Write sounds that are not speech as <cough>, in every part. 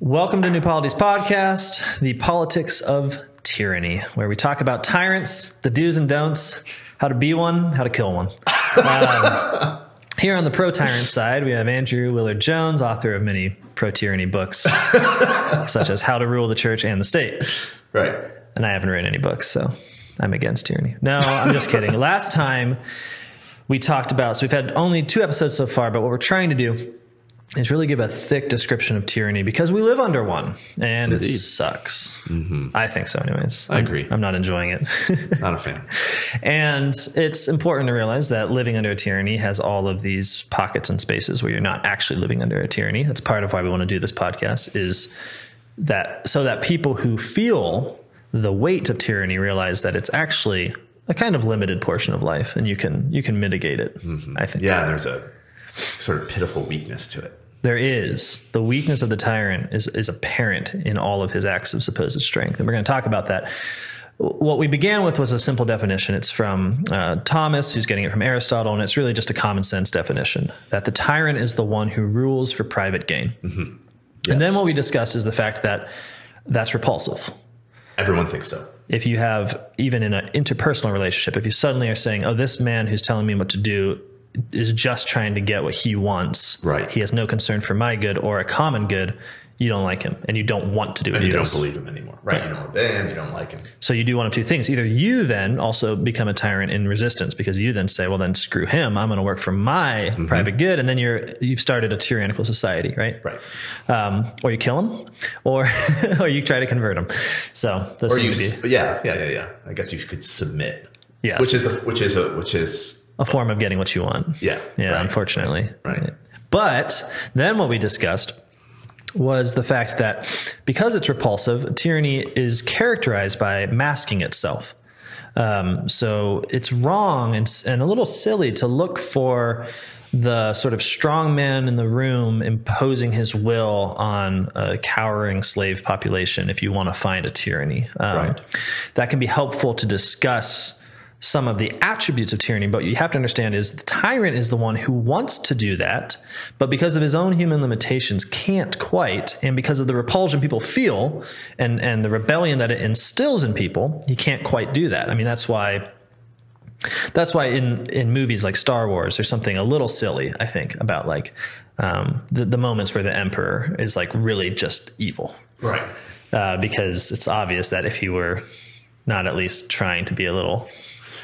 Welcome to New Polity's Podcast, the politics of tyranny, where we talk about tyrants, the do's and don'ts, how to be one, how to kill one. Um, here on the pro tyrant side, we have Andrew Willard Jones, author of many pro tyranny books, such as How to Rule the Church and the State. Right. And I haven't written any books, so I'm against tyranny. No, I'm just kidding. <laughs> Last time we talked about, so we've had only two episodes so far, but what we're trying to do is really give a thick description of tyranny because we live under one and it Indeed. sucks. Mm-hmm. I think so, anyways. I agree. I'm not enjoying it. <laughs> Not a fan. and it's important to realize that living under a tyranny has all of these pockets and spaces where you're not actually living under a tyranny. That's part of why we want to do this podcast is that so that people who feel the weight of tyranny realize that it's actually a kind of limited portion of life and you can you can mitigate it. Mm-hmm. I think. Yeah, there's a sort of pitiful weakness to it. There is the weakness of the tyrant is is apparent in all of his acts of supposed strength, and we're going to talk about that. What we began with was a simple definition. It's from uh, Thomas, who's getting it from Aristotle, and it's really just a common sense definition that the tyrant is the one who rules for private gain. And then what we discussed is the fact that that's repulsive. Everyone thinks so. If you have even in an interpersonal relationship, if you suddenly are saying, "Oh, this man who's telling me what to do is just trying to get what he wants," Right. He has no concern for my good or a common good. You don't like him, and you don't want to do And you don't believe him anymore. Right. You don't obey him. You don't like him. So you do one of two things. Either you then also become a tyrant in resistance because you then say, well, then screw him. I'm going to work for my private good. And then you're, you've started a tyrannical society, right? Right. Um, or you kill him or, <laughs> or you try to convert him. So those Or you, be yeah, yeah, yeah, yeah. I guess you could submit. Yes. Which is a, which is a, which is, a form of getting what you want. yeah. Yeah, right. unfortunately. Right. But then what we discussed was the fact that because it's repulsive, tyranny is characterized by masking itself. Um, so it's wrong and, and a little silly to look for the sort of strong man in the room imposing his will on a cowering slave population if you want to find a tyranny. Um, Right. That can be helpful to discuss some of the attributes of tyranny, but you have to understand is the tyrant is the one who wants to do that, but because of his own human limitations can't quite, and because of the repulsion people feel and and the rebellion that it instills in people, he can't quite do that. I mean, that's why that's why in in movies like Star Wars, there's something a little silly, I think, about like um, the the moments where the emperor is like really just evil, Right. uh, because it's obvious that if he were not at least trying to be a little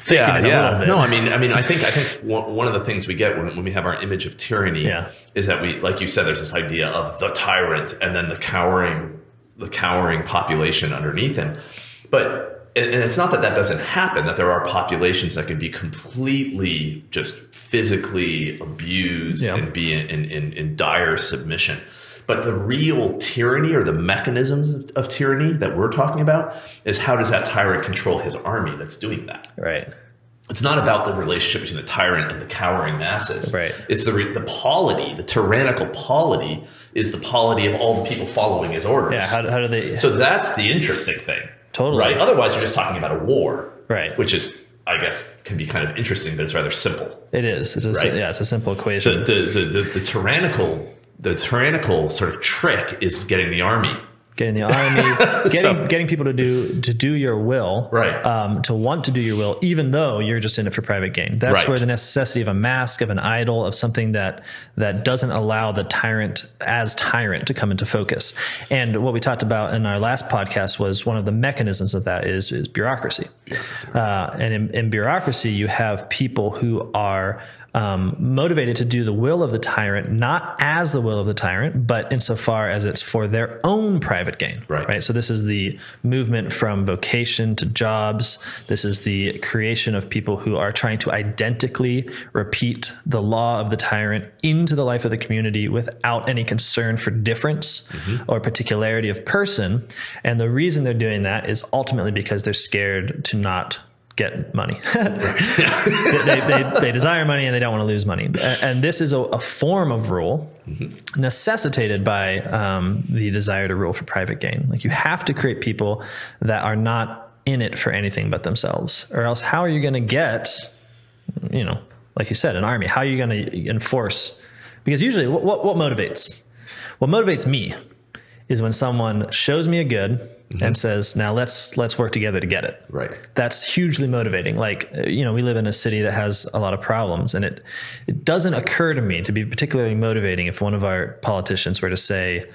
faking Yeah, yeah. No, I mean, I mean, I think, I think one of the things we get when, when we have our image of tyranny Yeah. is that we, like you said, there's this idea of the tyrant and then the cowering, the cowering population underneath him. But and it's not that that doesn't happen. That there are populations that can be completely just physically abused Yeah. and be in, in, in, in dire submission. But the real tyranny or the mechanisms of, of tyranny that we're talking about is how does that tyrant control his army that's doing that? right. It's not about the relationship between the tyrant and the cowering masses. Right. It's the the polity, the tyrannical polity is the polity of all the people following his orders. Yeah. How, how do they? so that's the interesting thing. Totally. Right. Otherwise, you're just talking about a war. Right. Which is, I guess, can be kind of interesting, but it's rather simple. it is. It's a, Right. yeah. It's a simple The equation. the, the, the, the tyrannical the tyrannical sort of trick is getting the army. getting the army, <laughs> getting getting people to do to do your will, Right. Um, to want to do your will, even though you're just in it for private gain. That's Right. where the necessity of a mask, of an idol, of something that that doesn't allow the tyrant as tyrant to come into focus. And what we talked about in our last podcast was one of the mechanisms of that is is bureaucracy. Uh, and in, in bureaucracy, you have people who are um, motivated to do the will of the tyrant, not as the will of the tyrant, but insofar as it's for their own private gain. Right. Right. So this is the movement from vocation to jobs. This is the creation of people who are trying to identically repeat the law of the tyrant into the life of the community without any concern for difference or particularity of person. And the reason they're doing that is ultimately because they're scared to not get money. <laughs> they, they, they, desire money and they don't want to lose money. And this is a, a form of rule necessitated by um, the desire to rule for private gain. Like you have to create people that are not in it for anything but themselves, or else how are you going to get, you know, like you said, an army? How are you going to enforce? Because usually, what, what, what motivates? What motivates me is when someone shows me a good and mm-hmm. says, "Now let's let's work together to get it." Right. That's hugely motivating. Like you know, we live in a city that has a lot of problems, and it it doesn't occur to me to be particularly motivating if one of our politicians were to say,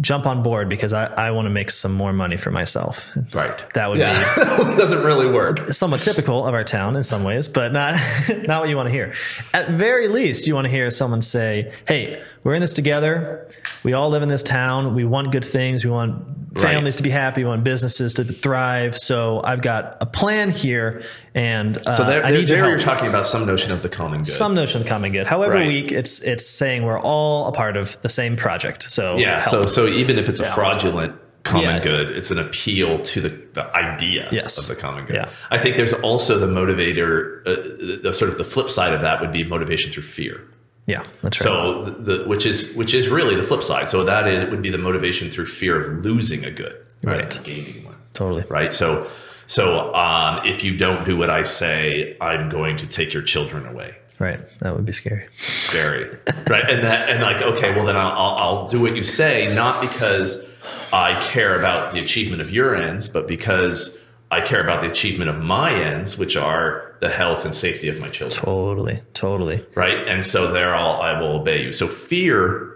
"Jump on board because I, I want to make some more money for myself." Right. That would yeah. <laughs> it doesn't really work. somewhat typical of our town in some ways, but not <laughs> not what you want to hear. At very least, you want to hear someone say, "Hey, we're in this together. We all live in this town. We want good things. We want families to be happy. We want businesses to thrive. So I've got a plan here, and uh, So there, there, there you're talking about some notion of the common good. some notion of common good. However Right. weak, it's it's saying we're all a part of the same project. So yeah. help. So so even if it's a fraudulent common Yeah. good, it's an appeal to the, the idea Yes. of the common good. Yeah. I think there's also the motivator, uh, the, the sort of the flip side of that would be motivation through fear. Yeah, that's right. So the, the which is which is really the flip side. So that is, would be the motivation through fear of losing a good, Right. gaining one. totally. Right. So so um, if you don't do what I say, I'm going to take your children away. Right. That would be scary. Scary, <laughs> right? And that and like okay, well then I'll, I'll I'll do what you say, not because I care about the achievement of your ends, but because I care about the achievement of my ends, which are the health and safety of my children. Totally. Totally. right? And so there, I'll, I will obey you. So fear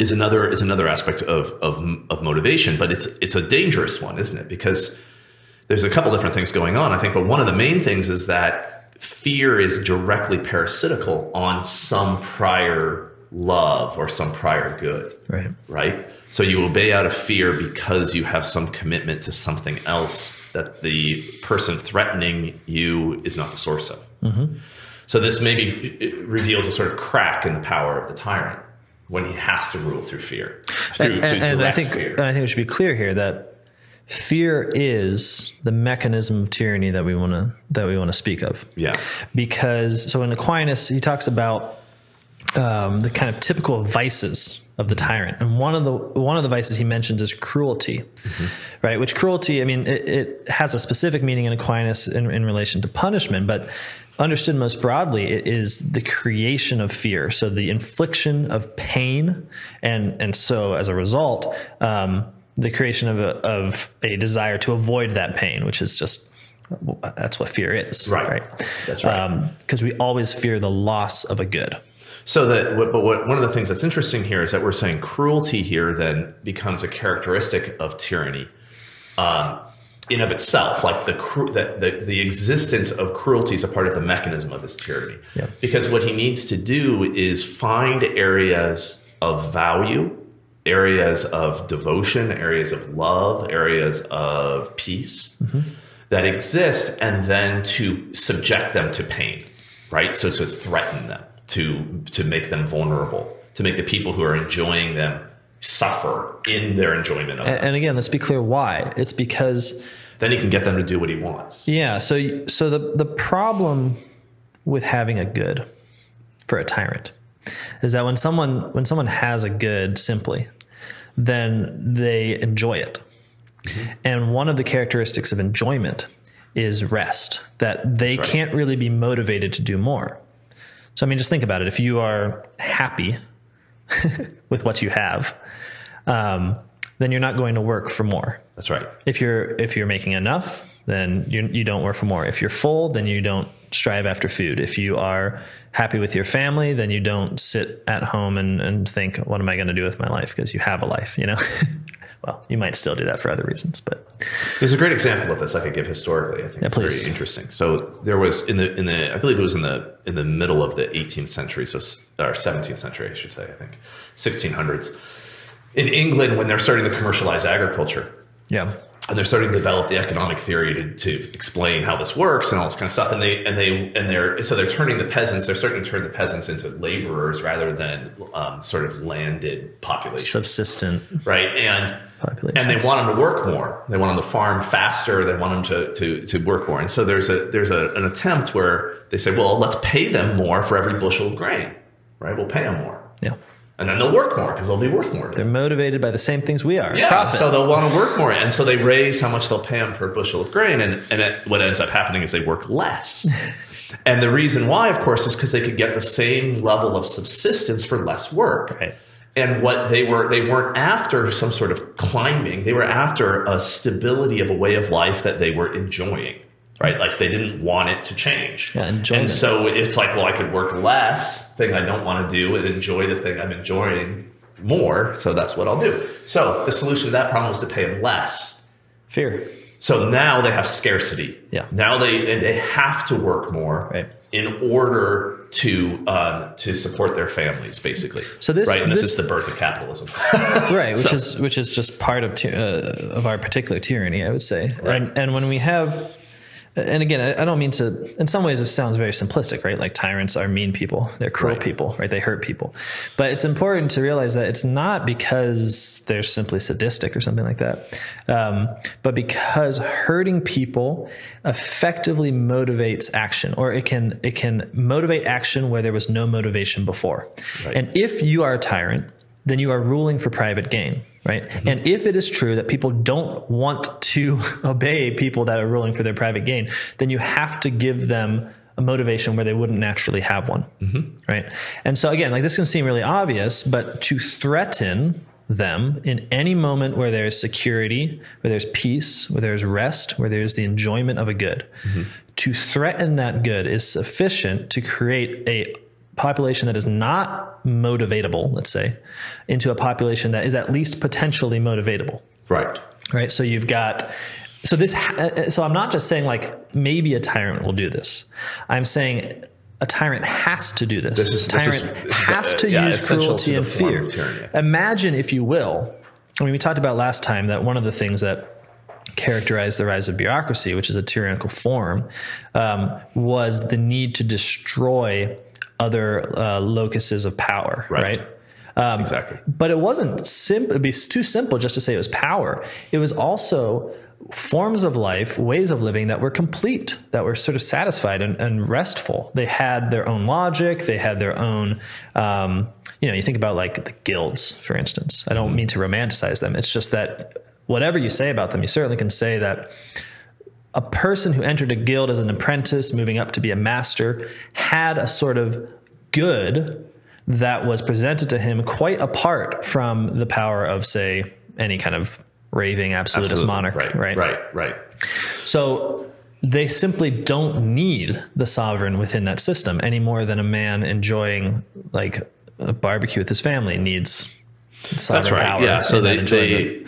is another is another aspect of, of of motivation, but it's it's a dangerous one, isn't it? Because there's a couple different things going on, I think, but one of the main things is that fear is directly parasitical on some prior love or some prior good Right. right? So you obey out of fear because you have some commitment to something else that the person threatening you is not the source of. So this maybe reveals a sort of crack in the power of the tyrant when he has to rule through fear, through and, and- and I think fear. and I think we should be clear here that fear is the mechanism of tyranny that we want to that we want to speak of. yeah, Because so in Aquinas he talks about um, the kind of typical vices of the tyrant, and one of the one of the vices he mentions is cruelty, right? Which cruelty, I mean, it, it has a specific meaning in Aquinas in, in relation to punishment, but understood most broadly, it is the creation of fear, so the infliction of pain, and and so as a result, um, the creation of a, of a desire to avoid that pain, which is just that's what fear is, Right. Right. That's right. Because we always fear the loss of a good. So that, but what, one of the things that's interesting here is that we're saying cruelty here then becomes a characteristic of tyranny, um, in of itself. Like the, cru- the the existence of cruelty is a part of the mechanism of his tyranny. Yeah. Because what he needs to do is find areas of value, areas of devotion, areas of love, areas of peace that exist, and then to subject them to pain, right? So to threaten them, to to make them vulnerable, to make the people who are enjoying them suffer in their enjoyment of them. And, and again, let's be clear why. It's because Then he can get them to do what he wants. yeah. So so the the problem with having a good for a tyrant is that when someone when someone has a good simply, then they enjoy it. Mm-hmm. And one of the characteristics of enjoyment is rest. That they right. can't really be motivated to do more. So I mean, just think about it. If you are happy <laughs> with what you have, um, then you're not going to work for more. That's right. If you're if you're making enough, then you you don't work for more. If you're full, then you don't strive after food. If you are happy with your family, then you don't sit at home and, and think, what am I going to do with my life? Because you have a life, you know. <laughs> well, you might still do that for other reasons, but There's a great example of this I could give historically. I think it's please. very interesting. So there was in the in the I believe it was in the in the middle of the 18th century, so or 17th century, I should say. I think 1600s in England when they're starting to commercialize agriculture yeah, and they're starting to develop the economic theory to, to explain how this works and all this kind of stuff. And they and they and they're so they're turning the peasants. They're starting to turn the peasants into laborers rather than um, sort of landed population, subsistent right? And population. and they want them to work more. They want them to farm faster. They want them to to, to work more. And so there's a there's a, an attempt where they say, well, let's pay them more for every bushel of grain, right? We'll pay them more, yeah, and then they'll work more because they'll be worth more. they're motivated by the same things we are. Yeah, Profit. so they'll want to work more, and so they raise how much they'll pay them per bushel of grain, and and it, what ends up happening is they work less. <laughs> and the reason why, of course, is because they could get the same level of subsistence for less work. right. And what they were they weren't after some sort of climbing they were after a stability of a way of life that they were enjoying right like they didn't want it to change Yeah, and so it's like well i could work less thing i don't want to do and enjoy the thing i'm enjoying more so that's what i'll do so the solution to that problem was to pay them less Fear. so now they have scarcity. Yeah. Now they and they have to work more Right. in order to uh, to support their families, basically. So this- right, and this, this- is the birth of capitalism. <laughs> right which So- is which is just part of uh, of our particular tyranny i would say Right. and and when we have and again I, don't mean to in some ways this sounds very simplistic right? Like tyrants are mean people. They're cruel Right. people right? They hurt people. But it's important to realize that it's not because they're simply sadistic or something like that um, but because hurting people effectively motivates action or it can it can motivate action where there was no motivation before. Right. and if you are a tyrant then you are ruling for private gain, right? Mm-hmm. And if it is true that people don't want to <laughs> obey people that are ruling for their private gain, then you have to give them a motivation where they wouldn't naturally have one, mm-hmm. right? And so again, like this can seem really obvious, but to threaten them in any moment where there's security, where there's peace, where there's rest, where there's the enjoyment of a good, mm-hmm. to threaten that good is sufficient to create a population that is not motivatable, let's say, into a population that is at least potentially motivatable, right. right? So you've got, so this, uh, so I'm not just saying like maybe a tyrant will do this. I'm saying a tyrant has to do this. This is- tyrant this is, has uh, to yeah, use cruelty to and fear. Imagine, if you will, I mean, we talked about last time that one of the things that characterized the rise of bureaucracy, which is a tyrannical form, um, was the need to destroy other uh, locuses of power, Right. right? exactly. But it wasn't simple. It'd be too simple just to say it was power. It was also forms of life, ways of living that were complete, that were sort of satisfied and, and restful. They had their own logic. They had their own. Um, you know, you think about like the guilds, for instance. I don't mean to romanticize them. It's just that whatever you say about them, you certainly can say that a person who entered a guild as an apprentice, moving up to be a master, had a sort of good that was presented to him quite apart from the power of, say, any kind of raving absolutist Absolutely. monarch. Right. right? Right. Right. So they simply don't need the sovereign within that system any more than a man enjoying like a barbecue with his family needs That's right. Yeah. So that they,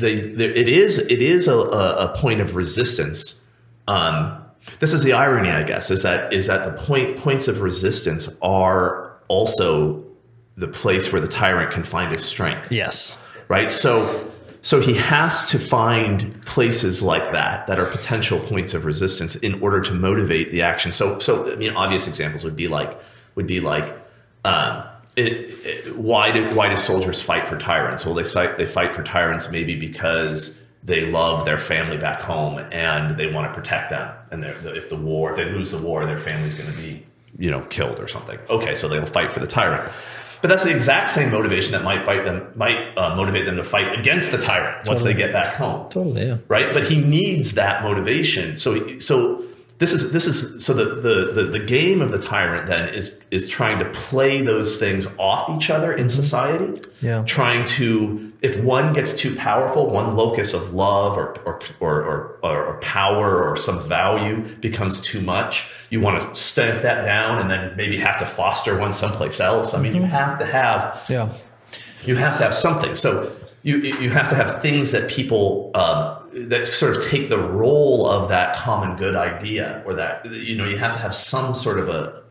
they, they, they, it is, it is a, a, a point of resistance. Um, this is the irony, I guess, is that is that the point points of resistance are also the place where the tyrant can find his strength. yes. right? So so he has to find places like that that are potential points of resistance in order to motivate the action. So so I mean, obvious examples would be like would be like. Um, it, it, why do why do soldiers fight for tyrants? Well, they fight they fight for tyrants maybe because they love their family back home and they want to protect them. And if the war, if they lose the war, their family's going to be you know killed or something. Okay, so they'll fight for the tyrant. But that's the exact same motivation that might fight them might uh, motivate them to fight against the tyrant once they get back home Totally. Yeah. right? But he needs that motivation. So so this is this is so the the the, the game of the tyrant then is is trying to play those things off each other in society. Yeah. Trying to if one gets too powerful, one locus of love or or or or, or, or power or some value becomes too much. You want to stamp that down and then maybe have to foster one someplace else. I mean, you have to have Yeah. you have to have something. So you you have to have things that people um, that sort of take the role of that common good idea, or that you know you have to have some sort of a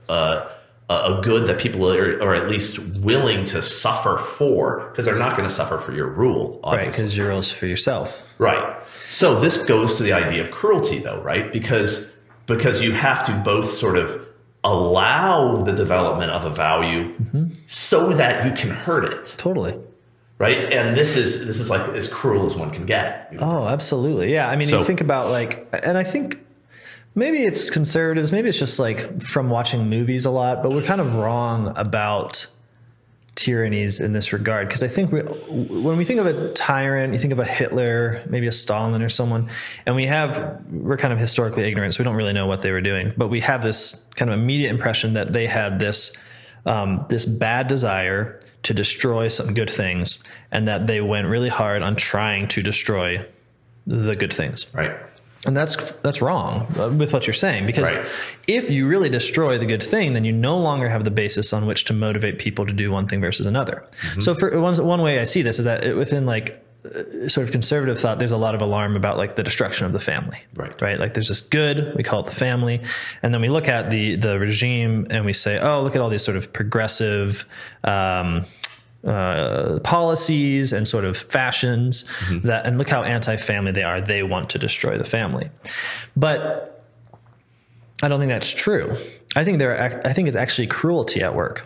a, a good that people are, are at least willing to suffer for, because they're not going to suffer for your rule, Right. Because you're rules for yourself. Right. So this goes to the idea of cruelty, though, right? Because because you have to both sort of allow the development of a value mm-hmm. so that you can hurt it Totally. Right? And this is this is like as cruel as one can get. Oh, absolutely. Yeah. I mean, So- you think about like, and I think maybe it's conservatives, maybe it's just like from watching movies a lot, but we're kind of wrong about tyrannies in this regard. Because I think we, when we think of a tyrant, you think of a Hitler, maybe a Stalin or someone, and we have, we're kind of historically ignorant, so we don't really know what they were doing, but we have this kind of immediate impression that they had this, um, this bad desire to destroy some good things and that they went really hard on trying to destroy the good things. Right. And that's that's wrong uh, with what you're saying because Right. if you really destroy the good thing, then you no longer have the basis on which to motivate people to do one thing versus another. Mm-hmm. So for one one way I see this is that it- within like sort of conservative thought, there's a lot of alarm about like the destruction of the family. Right. Right. Like there's this good, we call it the family, and then we look at the the regime and we say, oh, look at all these sort of progressive. Um, uh, policies and sort of fashions that, and look how anti-family they are. They want to destroy the family, but I don't think that's true. I think there, are, I think it's actually cruelty at work,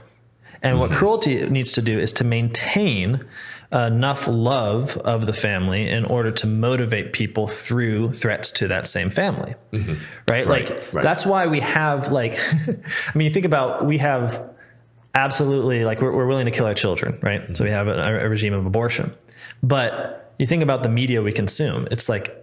and what cruelty needs to do is to maintain enough love of the family in order to motivate people through threats to that same family, mm-hmm. right? Like right. that's why we have like, <laughs> I mean, you think about we have absolutely like we're, we're willing to kill our children right? So we have a, a regime of abortion. But you think about the media we consume it's like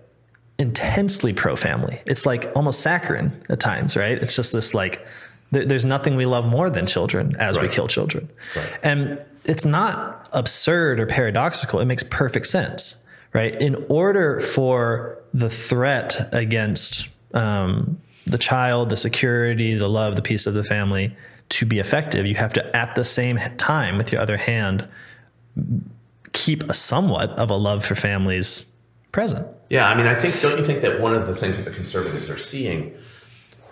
intensely pro-family. It's like almost saccharine at times right? It's just this like there, there's nothing we love more than children as we kill children. Right. and it's not absurd or paradoxical it makes perfect sense right? In order for the threat against um, the child the security the love the peace of the family to be effective you have to at the same time with your other hand keep a somewhat of a love for families present. Yeah, I mean, I think don't you think that one of the things that the conservatives are seeing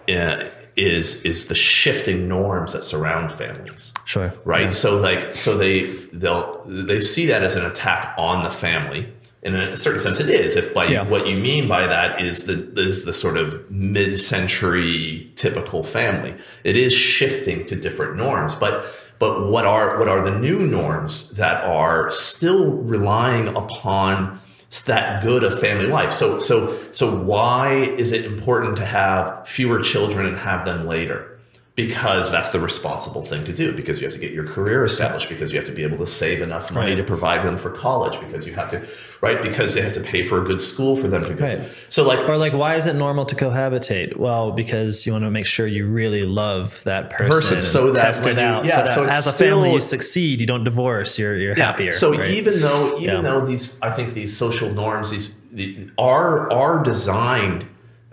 uh, is is the shifting norms that surround families, sure right? So like, so they they'll they see that as an attack on the family. In a certain sense, it is. If by Yeah. what you mean by that is the is the sort of mid-century typical family, it is shifting to different norms. But but what are what are the new norms that are still relying upon that good of family life? So so so why is it important to have fewer children and have them later? Because that's the responsible thing to do. Because you have to get your career established. Because you have to be able to save enough money Right. to provide them for college. Because you have to, right? Because they have to pay for a good school for them to go Right. to. So like, or like why is it normal to cohabitate well because you want to make sure you really love that person, Person, so that test it you- out yeah, so that so as a family you succeed you don't divorce you're, you're happier So right? even though even Yeah. though these I think these social norms these the, are are designed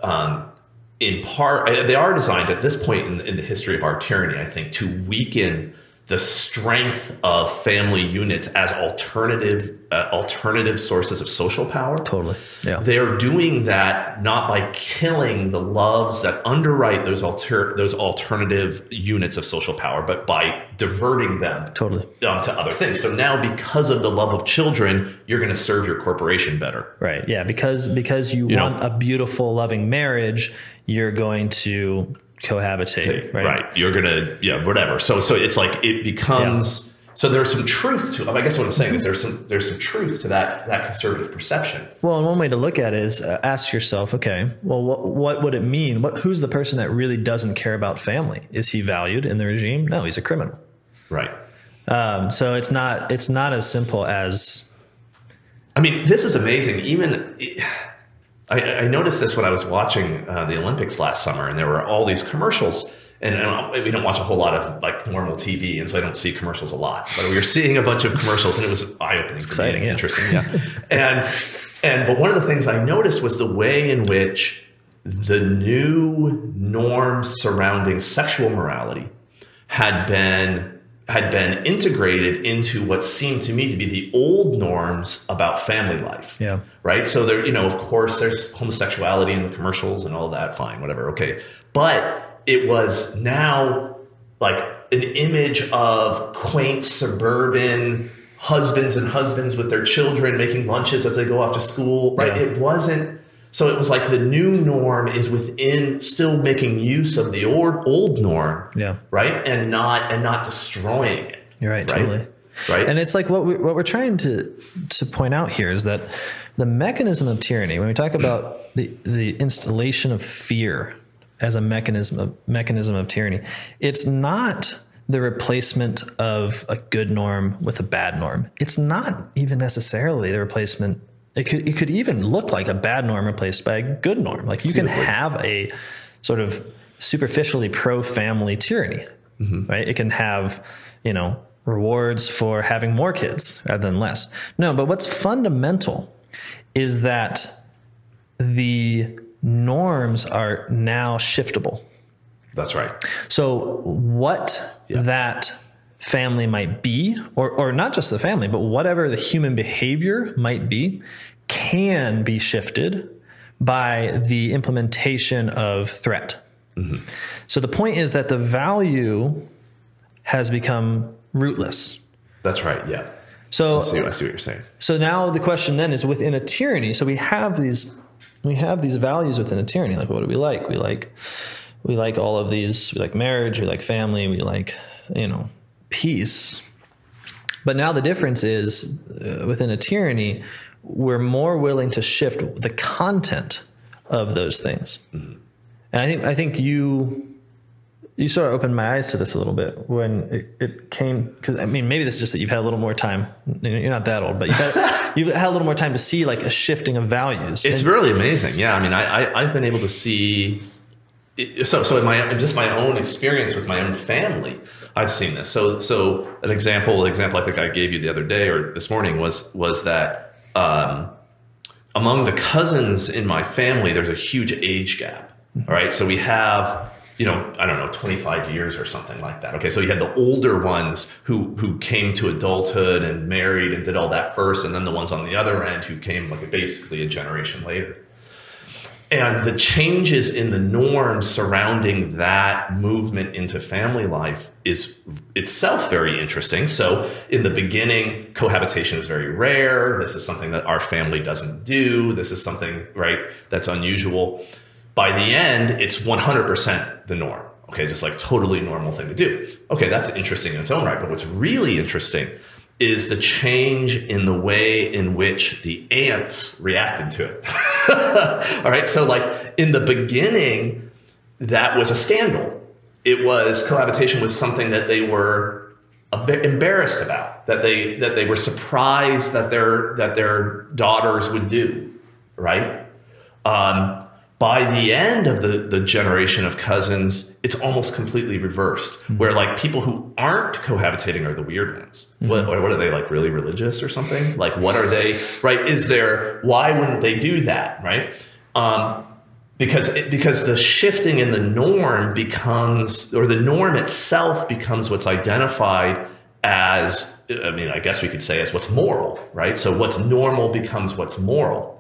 um, in part uh, they are designed at this point in, in the history of our tyranny I think to weaken the strength of family units as alternative uh, alternative sources of social power. totally yeah They're doing that not by killing the loves that underwrite those alter those alternative units of social power, but by diverting them totally um, to other things. So now, because of the love of children, you're going to serve your corporation better. Right. Yeah. Because because you, You know- want a beautiful, loving marriage, you're going to cohabitate. Right. Right. You're going to, yeah, whatever. So, so it's like it becomes. So there's some truth to. I guess what I'm saying is there's some there's some truth to that that conservative perception. Well, and one way to look at it is uh, ask yourself, okay, well, what what would it mean? What who's the person that really doesn't care about family? Is he valued in the regime? No, he's a criminal. Right. Um, so it's not it's not as simple as I mean, this is amazing. Even I, I noticed this when I was watching uh, the Olympics last summer, and there were all these commercials. And, and we don't watch a whole lot of like normal TV, and so I don't see commercials a lot. But we were seeing a bunch of commercials, and it was eye opening. exciting, yeah. interesting, yeah. <laughs> and and but one of the things I noticed was the way in which the new norms surrounding sexual morality had been had been integrated into what seemed to me to be the old norms about family life. Yeah. Right. So there, you know, of course, there's homosexuality in the commercials and all that. Fine, whatever. Okay. But it was now like an image of quaint suburban husbands and husbands with their children making lunches as they go off to school. Right. Yeah. It wasn't. So it was like the new norm is within still making use of the old old norm yeah. right and not and not destroying it You're right, Right. totally. right And it's like what we what we're trying to to point out here is that the mechanism of tyranny, when we talk about <clears throat> the the installation of fear as a mechanism of mechanism of tyranny, it's not the replacement of a good norm with a bad norm. It's not even necessarily the replacement. It could it could even look like a bad norm replaced by a good norm. Like you can have a sort of superficially pro family tyranny, right? It can have, you know, rewards for having more kids rather than less. No, but what's fundamental is that the norms are now shiftable. That's right. So, what Yeah. that family might be, or, or not just the family, but whatever the human behavior might be, can be shifted by the implementation of threat. Mm-hmm. So, the point is that the value has become rootless. That's right. Yeah. So, I see, I see what you're saying. so now the question then is within a tyranny. So we have these we have these values within a tyranny. Like what do we like? We like we like all of these. We like marriage. We like family. We like you know peace. But now the difference is uh, within a tyranny, we're more willing to shift the content of those things. And I think I think you you sort of opened my eyes to this a little bit when it, it came because I mean maybe this is just that you've had a little more time. You're not that old, but you've had, <laughs> you've had a little more time to see like a shifting of values. It's And- really amazing. Yeah, I mean, I, I I've been able to see. So so in my just my own experience with my own family, I've seen this. So so an example example I think I gave you the other day or this morning was was that um, among the cousins in my family, there's a huge age gap. All right, so we have you know I don't know 25 years or something like that. Okay, so you had the older ones who who came to adulthood and married and did all that first, and then the ones on the other end who came like basically a generation later. And the changes in the norms surrounding that movement into family life is itself very interesting. So, in the beginning, cohabitation is very rare. This is something that our family doesn't do. This is something, right, that's unusual. By the end, it's 100% the norm. Okay, just like totally normal thing to do. Okay, that's interesting in its own right. But what's really interesting is the change in the way in which the aunts reacted to it. <laughs> All right. So, like in the beginning, that was a scandal. It was cohabitation was something that they were embarrassed about, that they that they were surprised that their that their daughters would do. Right. Um, by the end of the, the generation of cousins, it's almost completely reversed, where like people who aren't cohabitating are the weird ones. What, what are they like, really religious or something? Like, what are they, right? Is there, why wouldn't they do that, right? Um, because it, because the shifting in the norm becomes, or the norm itself becomes what's identified as, I mean, I guess we could say as what's moral, right? So what's normal becomes what's moral.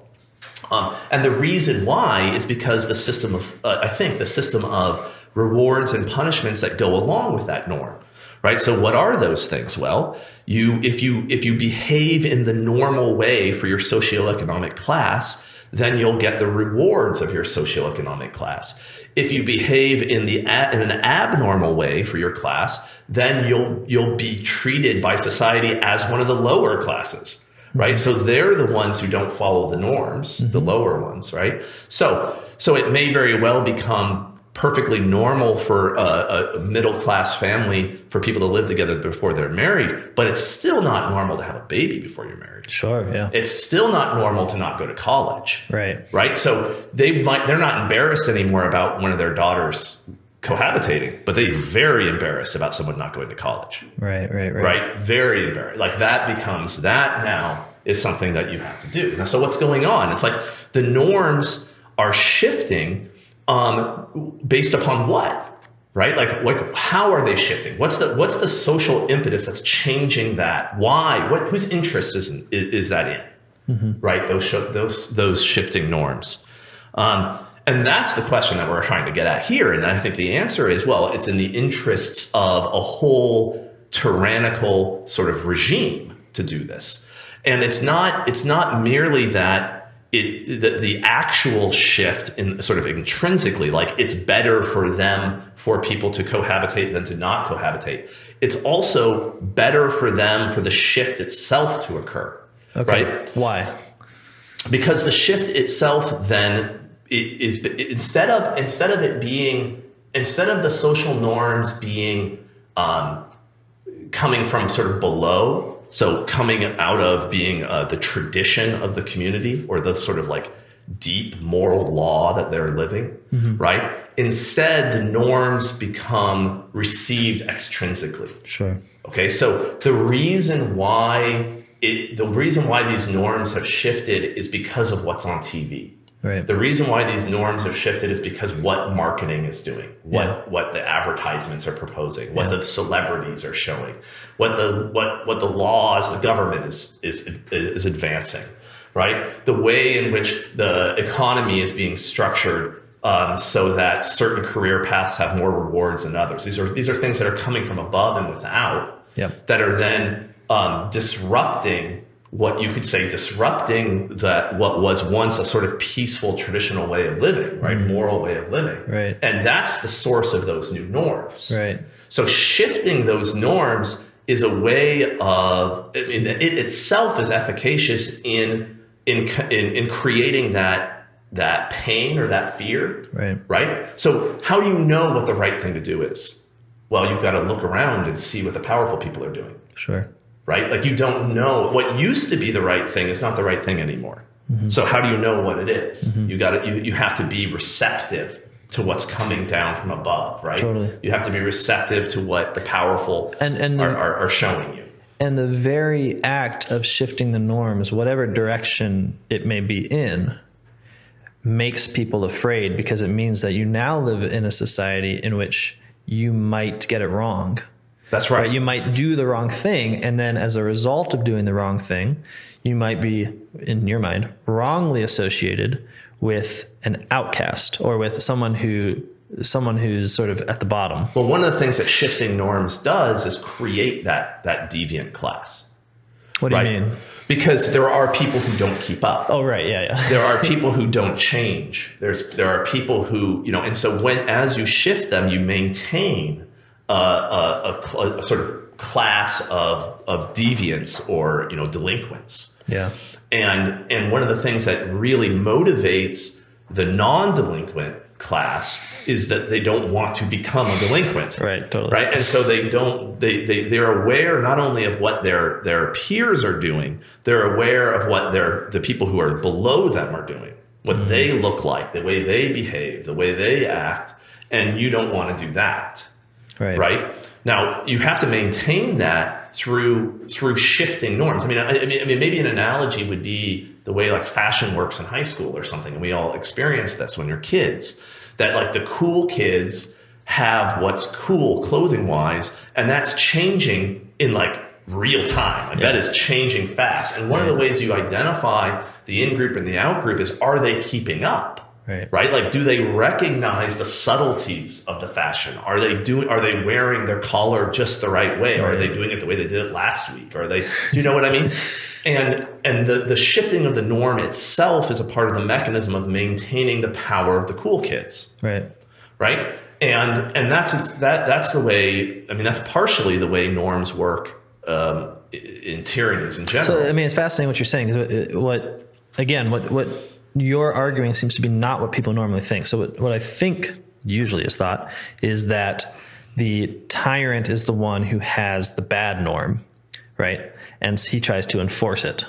Um, and the reason why is because the system of, uh, I think, the system of rewards and punishments that go along with that norm, right? So, what are those things? Well, you if you if you behave in the normal way for your socioeconomic class, then you'll get the rewards of your socioeconomic class. If you behave in the in an abnormal way for your class, then you'll you'll be treated by society as one of the lower classes right? Mm-hmm. So they're the ones who don't follow the norms the mm-hmm. lower ones right? So so it may very well become perfectly normal for a, a middle class family for people to live together before they're married but it's still not normal to have a baby before you're married. Sure, yeah, it's still not normal to not go to college. Right, right? So they might they're not embarrassed anymore about one of their daughters cohabitating but they're very embarrassed about someone not going to college right, right, right, right? Very embarrassed. Like that becomes that now is something that you have to do. Now, so what's going on? It's like the norms are shifting um, based upon what? Right? Like, like how are they shifting? What's the what's the social impetus that's changing that? Why? What whose interest is is, is that in? Right? Those those those shifting norms. Um, and that's the question that we're trying to get at here. And I think the answer is well, it's in the interests of a whole tyrannical sort of regime to do this. And it's not it's not merely that it the, the actual shift in sort of intrinsically like it's better for them for people to cohabitate than to not cohabitate. It's also better for them for the shift itself to occur. Okay, Right? why? because the shift itself then i- is instead of instead of it being instead of the social norms being um, coming from sort of below so coming out of being uh, the tradition of the community or the sort of like deep moral law that they're living right? Instead the norms become received extrinsically. Sure, Okay, so the reason why it, the reason why these norms have shifted is because of what's on TV. Right. The reason why these norms have shifted is because what marketing is doing, what Yeah. what the advertisements are proposing, what Yeah. the celebrities are showing, what the what what the laws, the government is is is advancing, right? The way in which the economy is being structured um, so that certain career paths have more rewards than others. These are these are things that are coming from above and without Yep. that are then um, disrupting what you could say disrupting that what was once a sort of peaceful traditional way of living right mm-hmm. moral way of living Right. and that's the source of those new norms Right. so shifting those norms is a way of I mean, it itself is efficacious in in in, in creating that that pain or that fear Right. right? So how do you know what the right thing to do is? Well, you've got to look around and see what the powerful people are doing, Sure. Right? Like you don't know what used to be the right thing is not the right thing anymore. Mm-hmm. So how do you know what it is? Mm-hmm. You got to you, you have to be receptive to what's coming down from above, right? Totally. You have to be receptive to what the powerful And- and the- are, are, are showing you. And the very act of shifting the norms, whatever direction it may be in, makes people afraid because it means that you now live in a society in which you might get it wrong. That's right. Right? You might do the wrong thing, and then as a result of doing the wrong thing, you might be, in your mind, wrongly associated with an outcast or with someone who someone who's sort of at the bottom. well, one of the things that shifting norms does is create that that deviant class. What do right? you mean? Because there are people who don't keep up. Oh, right, yeah, yeah. there are <laughs> people who don't change. There's there are people who you know, and so when as you shift them, you maintain a, a, a, sort of class of of deviants or you know delinquents. Yeah. And and one of the things that really motivates the non-delinquent class is that they don't want to become a delinquent Right, totally. right and so they don't they, they they're aware not only of what their their peers are doing they're aware of what their the people who are below them are doing what mm-hmm. they look like the way they behave the way they act and you don't want to do that Right. right? Now you have to maintain that through through shifting norms. I mean I, I mean I mean maybe an analogy would be the way like fashion works in high school or something and we all experience this when you're kids that like the cool kids have what's cool clothing wise and that's changing in like real time. Like that is changing fast. And one of the ways you identify the in group and the out group is are they keeping up Right. right like do they recognize the subtleties of the fashion are they doing are they wearing their collar just the right way or are they doing it the way they did it last week or are they you know what i mean and and the the shifting of the norm itself is a part of the mechanism of maintaining the power of the cool kids Right. right and and that's that that's the way i mean that's partially the way norms work um, in tyrannies in general So I mean, it's fascinating what you're saying. what- what again? What what you're arguing seems to be not what people normally think. So what, what I think usually is thought is that the tyrant is the one who has the bad norm, right? And he tries to enforce it,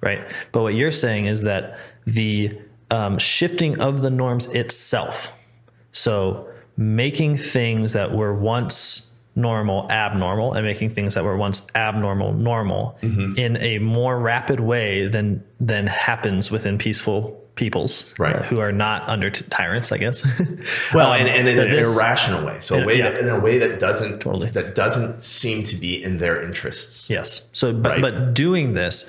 right? But what you're saying is that the um, shifting of the norms itself, so making things that were once normal abnormal and making things that were once abnormal normal Mm-hmm. in a more rapid way than than happens within peaceful peoples Right. uh, who are not under t- tyrants, I guess. <laughs> Well, Um, and, and in an this- irrational way. So a way yeah. that in a way that doesn't Totally. that doesn't seem to be in their interests. Yes. So, but, Right. but doing this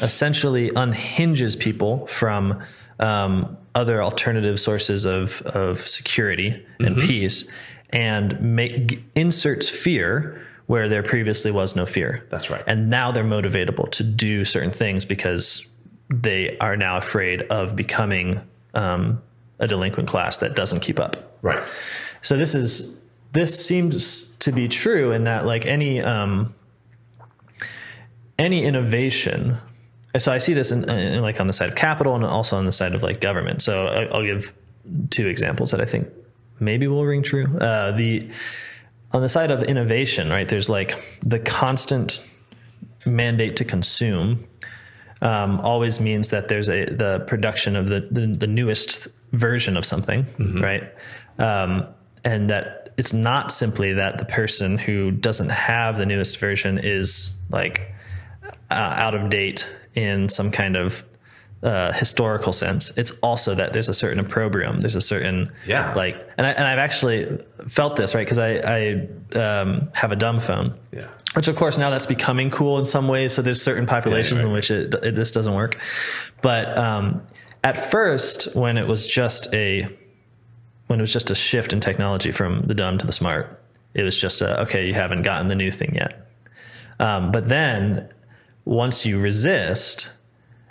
essentially unhinges people from um, other alternative sources of, of security and Mm-hmm. peace and make inserts fear where there previously was no fear. That's right. And now they're motivatable to do certain things because they are now afraid of becoming um, a delinquent class that doesn't keep up. Right. So this is this seems to be true in that like any um, any innovation. So I see this in, in like on the side of capital and also on the side of like government. So I, I'll give two examples that I think maybe will ring true. Uh, the on the side of innovation, right? There's like the constant mandate to consume um, always means that there's a the production of the the, the newest version of something, right? Um, and that it's not simply that the person who doesn't have the newest version is like uh, out of date in some kind of uh, historical sense. It's also that there's a certain opprobrium. There's a certain Yeah. like, and I and I've actually felt this right because I I um, have a dumb phone. Yeah. Which of course now that's becoming cool in some ways. So there's certain populations right. in which it, it this doesn't work. But um, at first, when it was just a when it was just a shift in technology from the dumb to the smart, it was just a okay, you haven't gotten the new thing yet. Um, but then once you resist,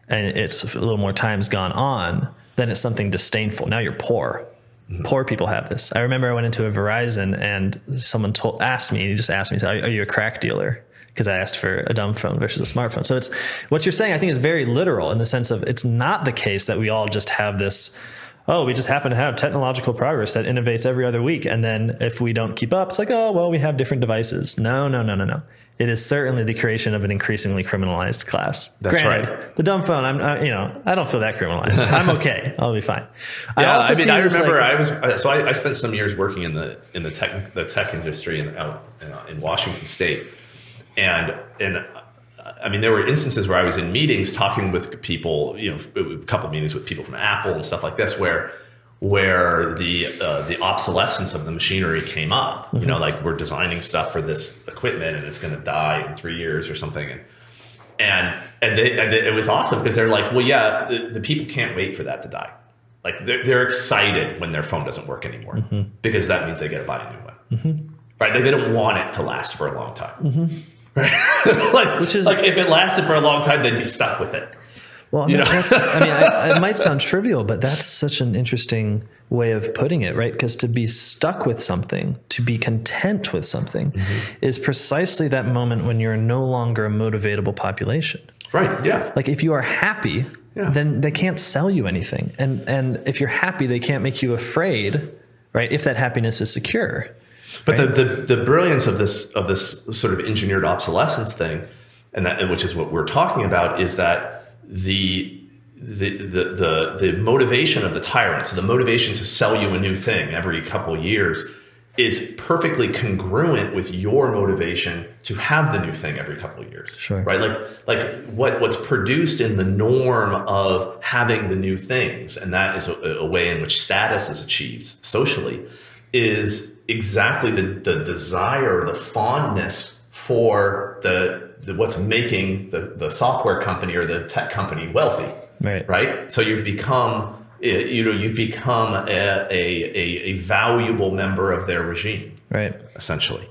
and it's a little more time's gone on, then it's something disdainful. Now you're poor. Mm-hmm. Poor people have this. I remember I went into a Verizon and someone told asked me, he just asked me, "Are are you a crack dealer?" Because I asked for a dumb phone versus a smartphone. So it's what you're saying. I think is very literal in the sense of it's not the case that we all just have this. Oh, we just happen to have technological progress that innovates every other week, and then if we don't keep up, it's like, oh well, we have different devices. No, no, no, no, no. It is certainly the creation of an increasingly criminalized class. That's Granted, right. The dumb phone, I'm, I, you know, I don't feel that criminalized. <laughs> I'm okay. I'll be fine. Yeah, I, also mean, I remember like- I was so I, I spent some years working in the in the tech the tech industry in out in, uh, in Washington State, and and uh, I mean there were instances where I was in meetings talking with people, you know, a couple of meetings with people from Apple and stuff like this, where where the uh, the obsolescence of the machinery came up. You know, like we're designing stuff for this equipment and it's going to die in three years or something, and and and, they, and it was awesome because they're like, well, yeah, the, the people can't wait for that to die. Like they're, they're excited when their phone doesn't work anymore Mm-hmm. because that means they get to buy a new one. Right? They, they don't want it to last for a long time. Right? <laughs> like, Which is- like if it lasted for a long time, they'd be stuck with it. Well, I mean, know? that's, I mean, I, <laughs> it might sound trivial, but that's such an interesting way of putting it, right? Because to be stuck with something, to be content with something, Mm-hmm. is precisely that moment when you're no longer a motivatable population. Right? Yeah. Like if you are happy, Yeah. then they can't sell you anything, and and if you're happy, they can't make you afraid, right? If that happiness is secure. But the, the the brilliance of this of this sort of engineered obsolescence thing, and that which is what we're talking about, is that the the, the the the motivation of the tyrant, so the motivation to sell you a new thing every couple years, is perfectly congruent with your motivation to have the new thing every couple of years. Sure. Right? Like like what what's produced in the norm of having the new things, and that is a, a way in which status is achieved socially, is exactly the, the desire, the fondness for the, the what's making the, the software company or the tech company wealthy Right. right? So you become, eh, you know, you become a, a, a, a valuable member of their regime, Right. essentially,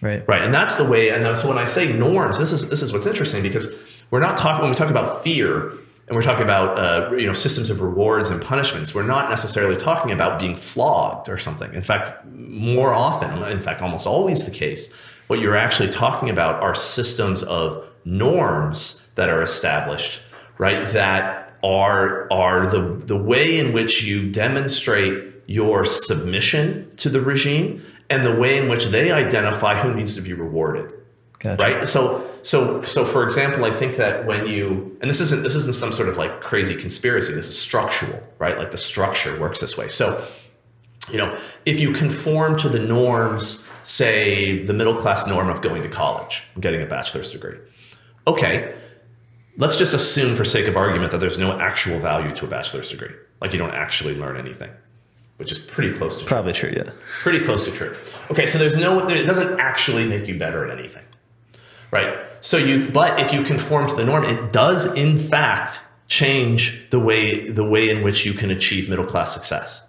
Right. right? And that's the way. And so when I say norms, this is this is what's interesting because we're not talking when we talk about fear and we're talking about uh, you know systems of rewards and punishments. We're not necessarily talking about being flogged or something. In fact, more often, in fact, almost always the case, what you're actually talking about are systems of norms that are established, right? That are are the the way in which you demonstrate your submission to the regime and the way in which they identify who needs to be rewarded Gotcha. right so so so for example i think that when you and this isn't this isn't some sort of like crazy conspiracy this is structural right like the structure works this way so you know if you conform to the norms say the middle class norm of going to college and getting a bachelor's degree okay let's just assume for sake of argument that there's no actual value to a bachelor's degree like you don't actually learn anything which is pretty close to true Probably true. Yeah. pretty close to true. Okay, so there's no, it doesn't actually make you better at anything, right? So you, but if you conform to the norm, it does in fact change the way the way in which you can achieve middle class success,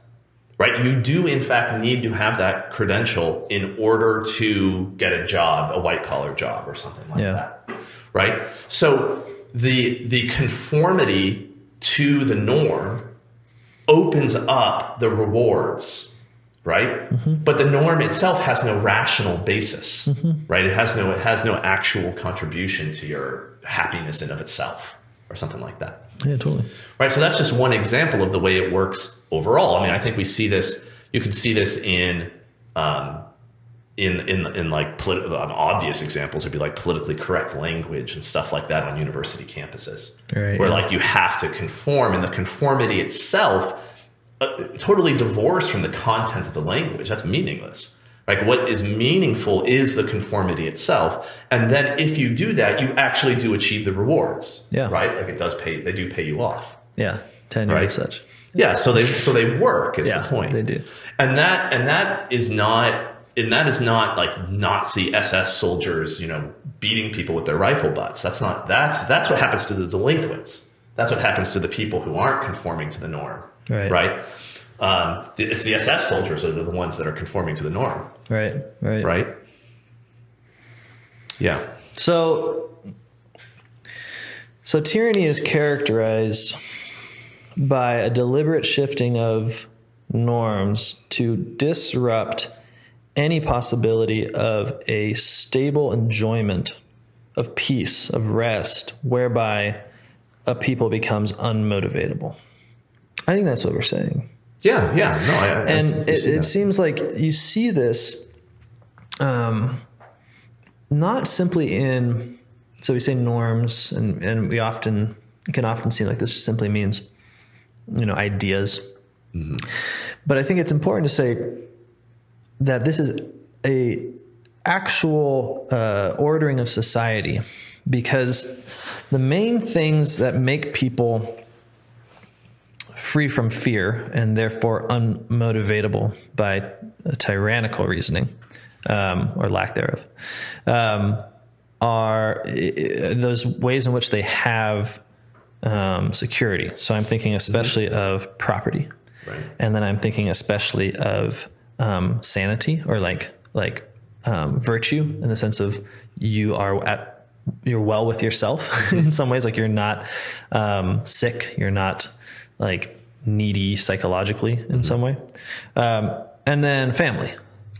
right? You do in fact need to have that credential in order to get a job, a white collar job, or something like Yeah. that, right? So the the conformity to the norm opens up the rewards right mm-hmm. but the norm itself has no rational basis mm-hmm. right it has no it has no actual contribution to your happiness in of itself or something like that Yeah. Totally. right so that's just one example of the way it works overall i mean i think we see this you can see this in um, in in in like polit- um, obvious examples would be like politically correct language and stuff like that on university campuses Right, where yeah. like you have to conform and the conformity itself uh, totally divorced from the content of the language. That's meaningless. Like what is meaningful is the conformity itself, and then if you do that, you actually do achieve the rewards. Yeah. Right. Like it does pay. They do pay you off. Yeah. Tenure Right. and such. Yeah. So they so they work is Yeah, the point. they do. And that and that is not and that is not like Nazi SS soldiers, you know, beating people with their rifle butts. That's not that's that's what happens to the delinquents. That's what happens to the people who aren't conforming to the norm. Right. Right. Um, it's the SS soldiers that are the ones that are conforming to the norm. Right. Right. Right. Yeah. So, so tyranny is characterized by a deliberate shifting of norms to disrupt any possibility of a stable enjoyment of peace, of rest, whereby a people becomes unmotivatable. I think that's what we're saying Yeah. Yeah. No. I, I- and it, it seems like you see this um, not simply in so we say norms and, and we often it can often seem like this simply means you know ideas. But i think it's important to say that this is a actual uh, ordering of society because the main things that make people free from fear and therefore unmotivatable by a tyrannical reasoning um, or lack thereof um, are i- those ways in which they have um, security. So I'm thinking especially of property, Right. and then I'm thinking especially of um, sanity or like like um, virtue in the sense of you are at you're well with yourself <laughs> in some ways. Like you're not um, sick. You're not like needy psychologically in some way. Um, and then family.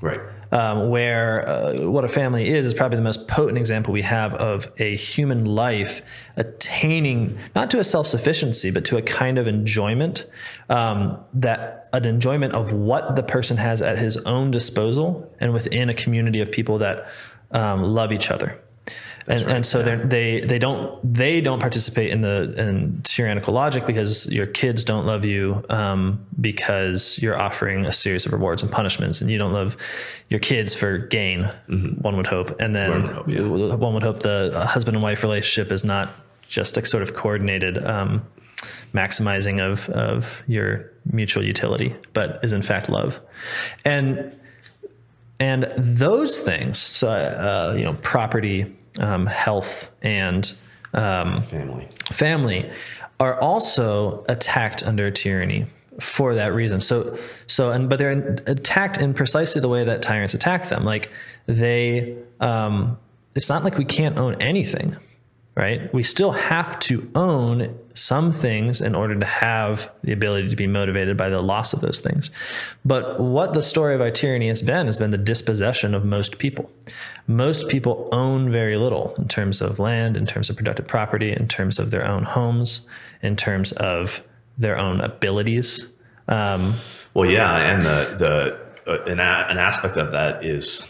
Right. Um, where uh, what a family is is probably the most potent example we have of a human life attaining not to a self sufficiency, but to a kind of enjoyment um, that an enjoyment of what the person has at his own disposal and within a community of people that um, love each other. And, and so they're they they don't they don't participate in the in tyrannical logic because your kids don't love you um, because you're offering a series of rewards and punishments and you don't love your kids for gain one would hope. And then One would hope, yeah. one would hope the husband and wife relationship is not just a sort of coordinated um, maximizing of of your mutual utility but is in fact love. And and those things so uh, you know property um, health and um, Family. family are also attacked under tyranny for that reason. So, so, and but they're attacked in precisely the way that tyrants attack them. Like they, um, it's not like we can't own anything, right? We still have to own some things in order to have the ability to be motivated by the loss of those things. But what the story of tyranny has been has been the dispossession of most people. Most people own very little in terms of land, in terms of productive property, in terms of their own homes, in terms of their own abilities. Um, Well, yeah, and the the uh, an, a, an aspect of that is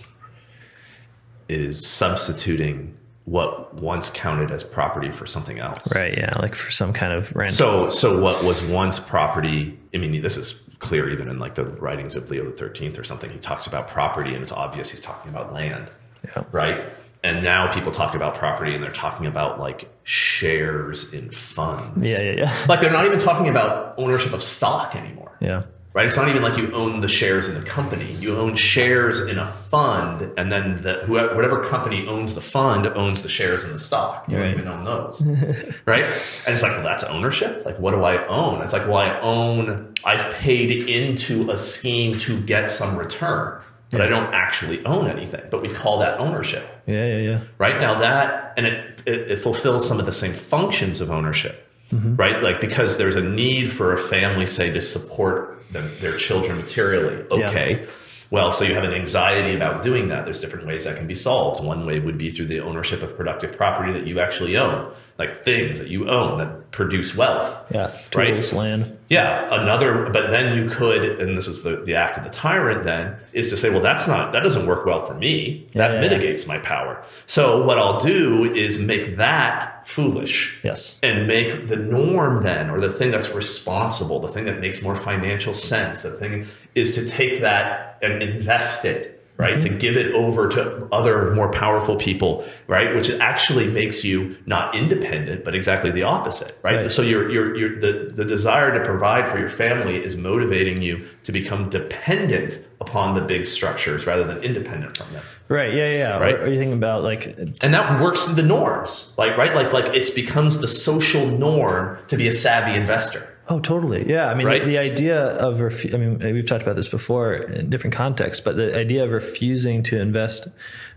is substituting what once counted as property for something else. right? Yeah, like for some kind of rent. So, so what was once property? I mean, this is clear even in like the writings of Leo the Thirteenth or something. He talks about property, and it's obvious he's talking about land, yeah. right? And now people talk about property, and they're talking about like shares in funds. yeah, yeah, yeah, Like they're not even talking about ownership of stock anymore yeah, right? It's not even like you own the shares in the company. You own shares in a fund, and then the whoever, whatever company owns the fund owns the shares in the stock. You Right. don't even own those, <laughs> right? And it's like, well, that's ownership. Like, what do I own? It's like, well, I own. I've paid into a scheme to get some return, but I don't actually own anything. But we call that ownership yeah, yeah, yeah. right now that and it, it, it fulfills some of the same functions of ownership mm-hmm. right like because there's a need for a family say to support them, their children materially. Yeah. okay. Well so you have an anxiety about doing that. There's different ways that can be solved. One way would be through the ownership of productive property that you actually own like things that you own that produce wealth. Yeah. Right. Land. Yeah, another, but then you could, and this is the, the act of the tyrant then, is to say, well, that's not, that doesn't work well for me. That Yeah, yeah, mitigates my power. So what I'll do is make that foolish Yes. and make the norm then, or the thing that's responsible, the thing that makes more financial sense, the thing is to take that and invest it. Right, to mm-hmm. give it over to other more powerful people, right, which actually makes you not independent, but exactly the opposite, right? Right. So your your your the the desire to provide for your family is motivating you to become dependent upon the big structures rather than independent from them Right. Yeah. Yeah. Right. Or you thinking about like, and that works in the norms like right like like it becomes the social norm to be a savvy investor oh, totally. Yeah. I mean, Right? the, the idea of, refu- I mean, we've talked about this before in different contexts, but the idea of refusing to invest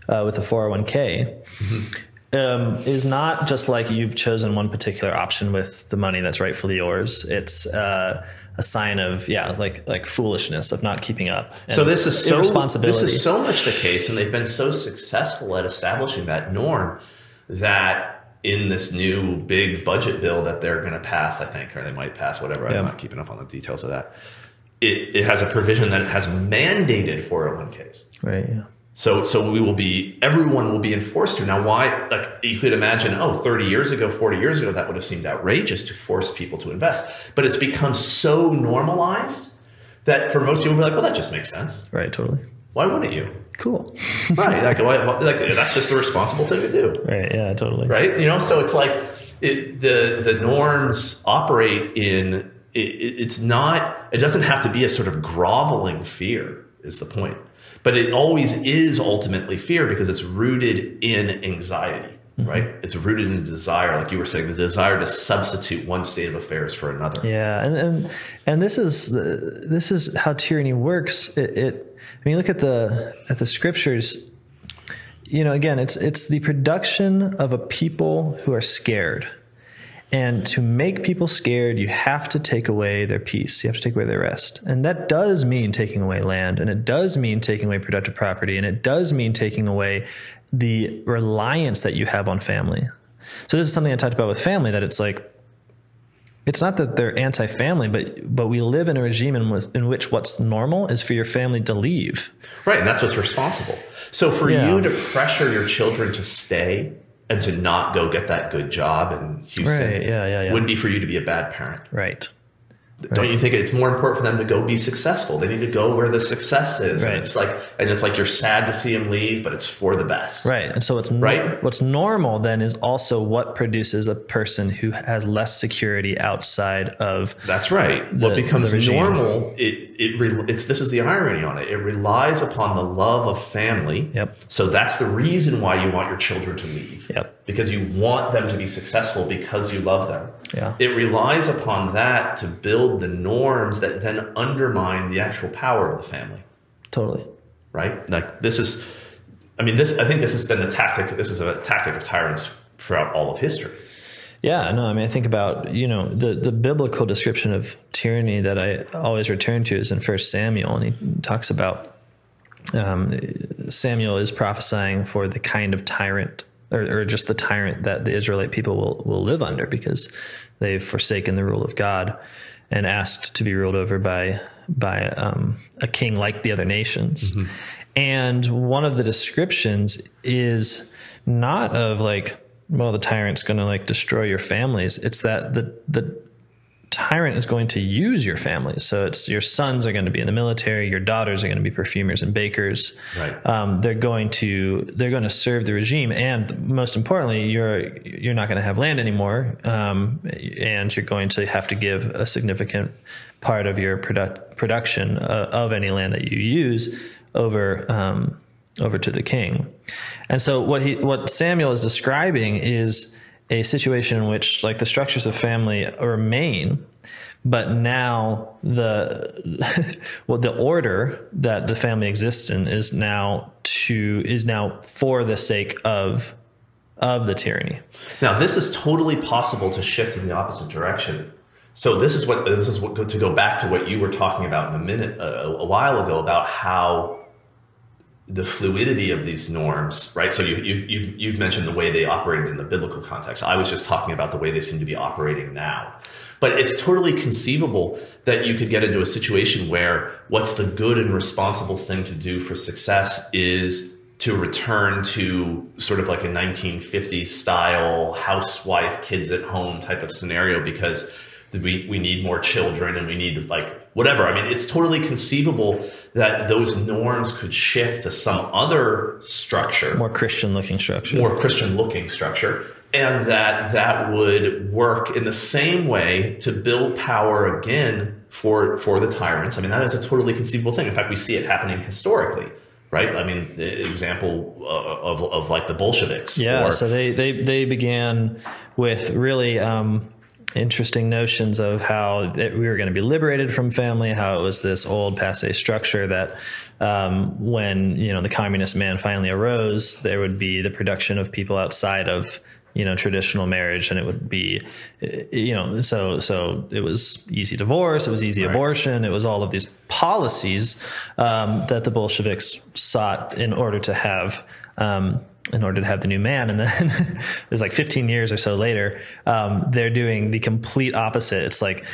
uh, with a 401k um, is not just like you've chosen one particular option with the money that's rightfully yours. It's uh, a sign of, yeah, like, like foolishness of not keeping up. so this is so this is so much the case and they've been so successful at establishing that norm that in this new big budget bill that they're going to pass i think or they might pass whatever Yeah. i'm not keeping up on the details of that it, it has a provision that it has mandated 401ks right. Yeah. So, so we will be, everyone will be enforced to. Now, why, like, you could imagine, oh, 30 years ago, 40 years ago, that would have seemed outrageous to force people to invest. But it's become so normalized that for most people, be like, well, that just makes sense. Right. Totally. Why wouldn't you? Cool. <laughs> Right. Like, like, that's just the responsible thing to do. right. Yeah. Totally. Right. You know, so it's like it, the, the norms operate in, it, it- it's not, it doesn't have to be a sort of groveling fear, is the point. But it always is ultimately fear because it's rooted in anxiety, mm-hmm. right? It's rooted in desire, like you were saying, the desire to substitute one state of affairs for another. Yeah, and and and this is this is how tyranny works. It, it I mean, look at the at the scriptures. You know, again, it's it's the production of a people who are scared, and to make people scared, you have to take away their peace. You have to take away their rest, and that does mean taking away land, and it does mean taking away productive property, and it does mean taking away the reliance that you have on family. So this is something I talked about with family that it's like it's not that they're anti-family, but but we live in a regime in, which- in which what's normal is for your family to leave. Right, and that's what's responsible. So for Yeah. you to pressure your children to stay and to not go get that good job in Houston Right, yeah, yeah, yeah. would be for you to be a bad parent. Right. Don't you think it's more important for them to go be successful? They need to go where the success is. Right. And it's like and it's like you're sad to see them leave, but it's for the best. Right. And so what's Right. what's normal then is also what produces a person who has less security outside of That's right. what becomes normal, it it re, it's this is the irony on it. It relies upon the love of family. Yep. So that's the reason why you want your children to leave. Yep. Because you want them to be successful because you love them. Yeah. It relies upon that to build the norms that then undermine the actual power of the family. totally. Right? Like this is I mean this I think this has been the tactic this is a tactic of tyrants throughout all of history. Yeah, no, I mean, I think about, you know, the, the biblical description of tyranny that I always return to is in First Samuel, and he talks about um, Samuel is prophesying for the kind of tyrant, or, or just the tyrant that the Israelite people will, will live under because they've forsaken the rule of God and asked to be ruled over by by um, a king like the other nations. And one of the descriptions is not of like, well, the tyrant's going to like destroy your families. It's that the the tyrant is going to use your families. So it's your sons are going to be in the military, your daughters are going to be perfumers and bakers. Right. Um, they're going to they're going to serve the regime, and most importantly, you're you're not going to have land anymore, um, and you're going to have to give a significant part of your product, production uh, of any land that you use over um, over to the king. And so what he what Samuel is describing is a situation in which like the structures of family remain but now the <laughs> well the order that the family exists in is now to is now for the sake of of the tyranny Now, this is totally possible to shift in the opposite direction. So this is what this is what to go back to what you were talking about in a minute uh, a while ago about how the fluidity of these norms, right? So you, you, you, you've mentioned the way they operated in the biblical context. I was just talking about the way they seem to be operating now. But it's totally conceivable that you could get into a situation where what's the good and responsible thing to do for success is to return to sort of like a 1950s style housewife, kids at home type of scenario because we, we need more children and we need like whatever. I mean, it's totally conceivable that those norms could shift to some other structure, more Christian looking structure, more Christian looking structure, and that that would work in the same way to build power again for for the tyrants. I mean, that is a totally conceivable thing. In fact, we see it happening historically right? I mean, the example of, of like the Bolsheviks. Yeah, or, so they, they, they began with really um, interesting notions of how it, we were going to be liberated from family, how it was this old passe structure that um, when you know the communist man finally arose, there would be the production of people outside of you know traditional marriage and it would be you know so so it was easy divorce it was easy right. abortion it was all of these policies um, that the bolsheviks sought in order to have um, in order to have the new man. And then <laughs> it was like 15 years or so later, um, they're doing the complete opposite. It's like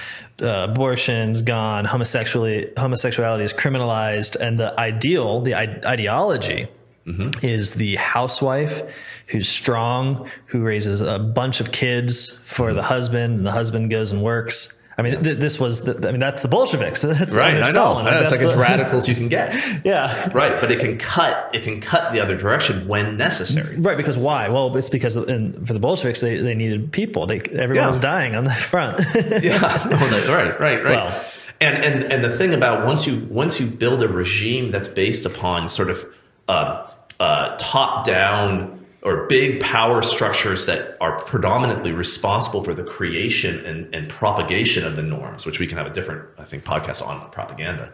uh, abortion's gone, homosexuality, homosexuality is criminalized, and the ideal, the I- ideology. Mm-hmm. Is the housewife who's strong, who raises a bunch of kids for mm-hmm. the husband, and the husband goes and works I mean, th- this was, the, I mean, that's the Bolsheviks. <laughs> That's right. I know. Like, it's like the, <laughs> as radical as you can get. <laughs> yeah. Right. But it can cut, it can cut the other direction when necessary. Right. Because why? Well, it's because in, for the Bolsheviks, they, they needed people. They, everyone yeah. was dying on the front. yeah. Oh, right. Right. Right. Well, and, and, and the thing about once you, once you build a regime that's based upon sort of, uh, uh, top down, or big power structures that are predominantly responsible for the creation and, and propagation of the norms, which we can have a different, I think, podcast on propaganda.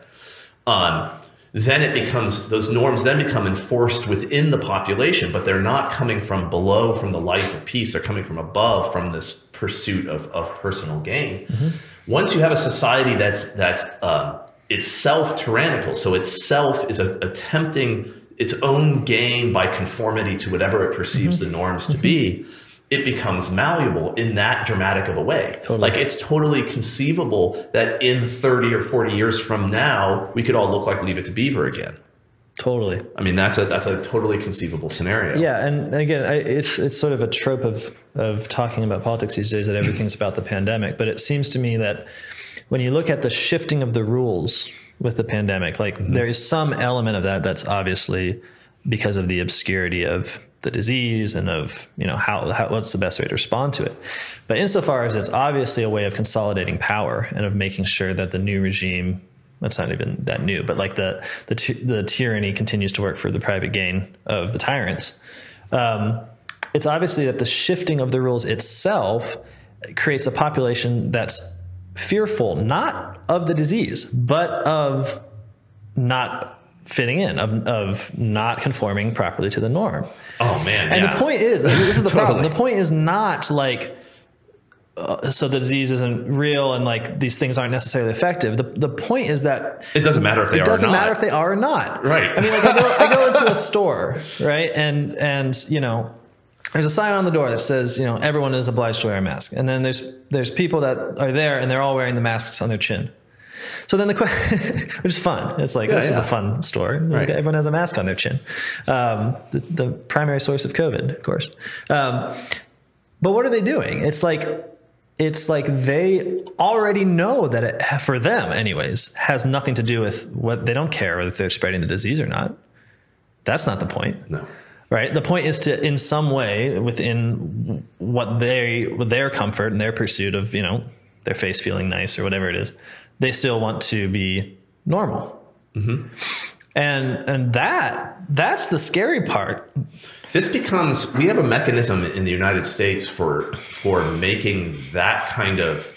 Um, then it becomes those norms then become enforced within the population, but they're not coming from below from the life of peace. They're coming from above from this pursuit of, of personal gain. Mm-hmm. Once you have a society that's that's um, itself tyrannical, so itself is a, attempting its own gain by conformity to whatever it perceives mm-hmm. the norms to be, it becomes malleable in that dramatic of a way. Totally. Like it's totally conceivable that in 30 or 40 years from now, we could all look like Leave It to Beaver again. Totally. I mean, that's a that's a totally conceivable scenario. Yeah, and again, I, it's it's sort of a trope of of talking about politics these days that everything's about the pandemic. But it seems to me that when you look at the shifting of the rules with the pandemic. Like mm-hmm. there is some element of that that's obviously because of the obscurity of the disease and of you know how, how, what's the best way to respond to it. But insofar as it's obviously a way of consolidating power and of making sure that the new regime that's not even that new, but like the the the tyranny continues to work for the private gain of the tyrants. Um, it's obviously that the shifting of the rules itself creates a population that's fearful not of the disease, but of not fitting in, of, of not conforming properly to the norm. Oh man! And yeah. the point is, this is the <laughs> totally. problem. The point is not like. Uh, so the disease isn't real and like these things aren't necessarily effective. The, the point is that it doesn't matter if they are it doesn't matter if they are or not. Right. I mean, like I go, I go <laughs> into a store, right, and and you know there's a sign on the door that says, you know, everyone is obliged to wear a mask. And then there's there's people that are there and they're all wearing the masks on their chin. So then the question, <laughs> which is fun. It's like yeah, this yeah. is a fun store. Right. Everyone has a mask on their chin. Um, the, the, primary source of COVID, of course. Um, but what are they doing? It's like it's like they already know that it, for them, anyways, has nothing to do with what they don't care whether they're spreading the disease or not. That's not the point. No right? The point is to in some way within what they with their comfort and their pursuit of you know their face feeling nice or whatever it is they still want to be normal. Mm-hmm. and and that that's the scary part. This becomes we have a mechanism in the united states for for making that kind of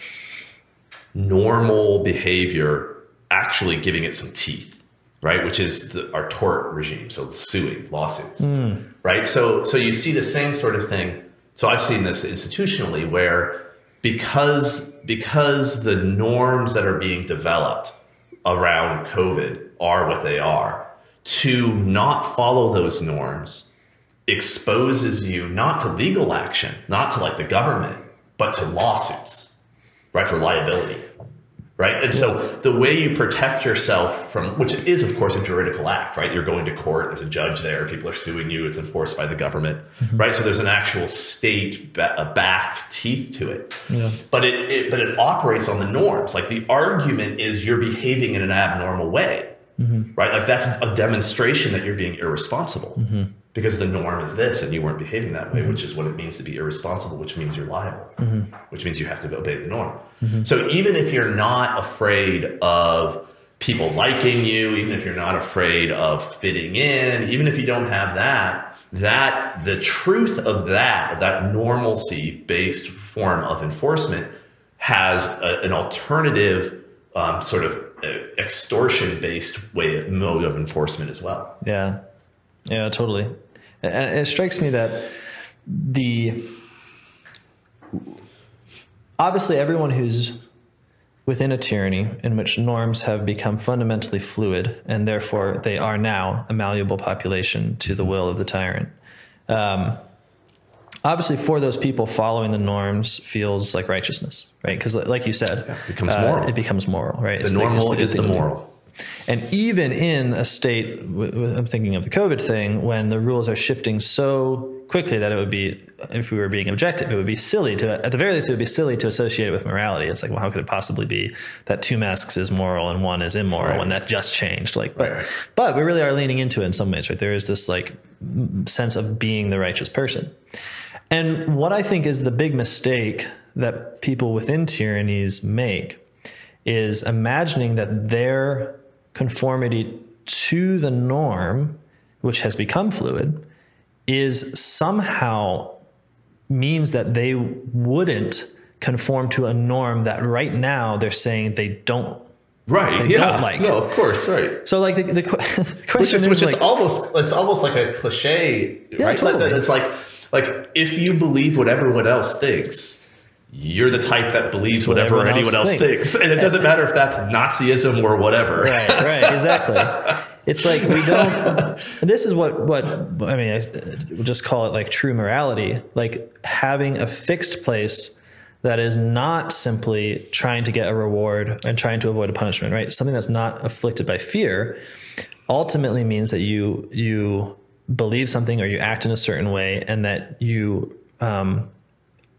normal behavior actually giving it some teeth right? Which is the, our tort regime, so suing, lawsuits, mm. right? So, so you see the same sort of thing. So I've seen this institutionally where because because the norms that are being developed around COVID are what they are, to not follow those norms exposes you not to legal action, not to like the government, but to lawsuits, right? For liability right? And so the way you protect yourself from, which is of course a juridical act, right? You're going to court, there's a judge there, people are suing you, it's enforced by the government, mm-hmm. right? So there's an actual state backed teeth to it. Yeah. But it, it, but it operates on the norms. Like the argument is you're behaving in an abnormal way. Mm-hmm. Right? Like that's a demonstration that you're being irresponsible. Mm-hmm because the norm is this and you weren't behaving that way, mm-hmm. which is what it means to be irresponsible, which means you're liable, mm-hmm. which means you have to obey the norm. Mm-hmm. So even if you're not afraid of people liking you, even if you're not afraid of fitting in, even if you don't have that, that the truth of that, of that normalcy based form of enforcement has a, an alternative um, sort of uh, extortion based way mode of enforcement as well. Yeah. Yeah, totally. And it strikes me that the obviously everyone who's within a tyranny in which norms have become fundamentally fluid and therefore they are now a malleable population to the will of the tyrant. Um, obviously, for those people, following the norms feels like righteousness, right? Because, like you said, yeah, it becomes moral. Uh, it becomes moral, right? The it's normal the, is the moral. And even in a state, I'm thinking of the COVID thing, when the rules are shifting so quickly that it would be, if we were being objective, it would be silly to, at the very least, it would be silly to associate it with morality. It's like, well, how could it possibly be that two masks is moral and one is immoral right. when that just changed? Like, but, right. but we really are leaning into it in some ways, right? There is this like sense of being the righteous person. And what I think is the big mistake that people within tyrannies make is imagining that their conformity to the norm, which has become fluid, is somehow means that they wouldn't conform to a norm that right now they're saying they don't right they yeah. don't like. No of course right. So like the, the, <laughs> the question which is, is which like, is almost it's almost like a cliche yeah, right? Totally. it's like like if you believe what everyone else thinks you're the type that believes whatever anyone, anyone else, thinks. thinks. And it doesn't matter if that's Nazism or whatever. Right, right, exactly. <laughs> it's like we don't And this is what what I mean, I, we'll just call it like true morality, like having a fixed place that is not simply trying to get a reward and trying to avoid a punishment, right? Something that's not afflicted by fear ultimately means that you you believe something or you act in a certain way and that you um,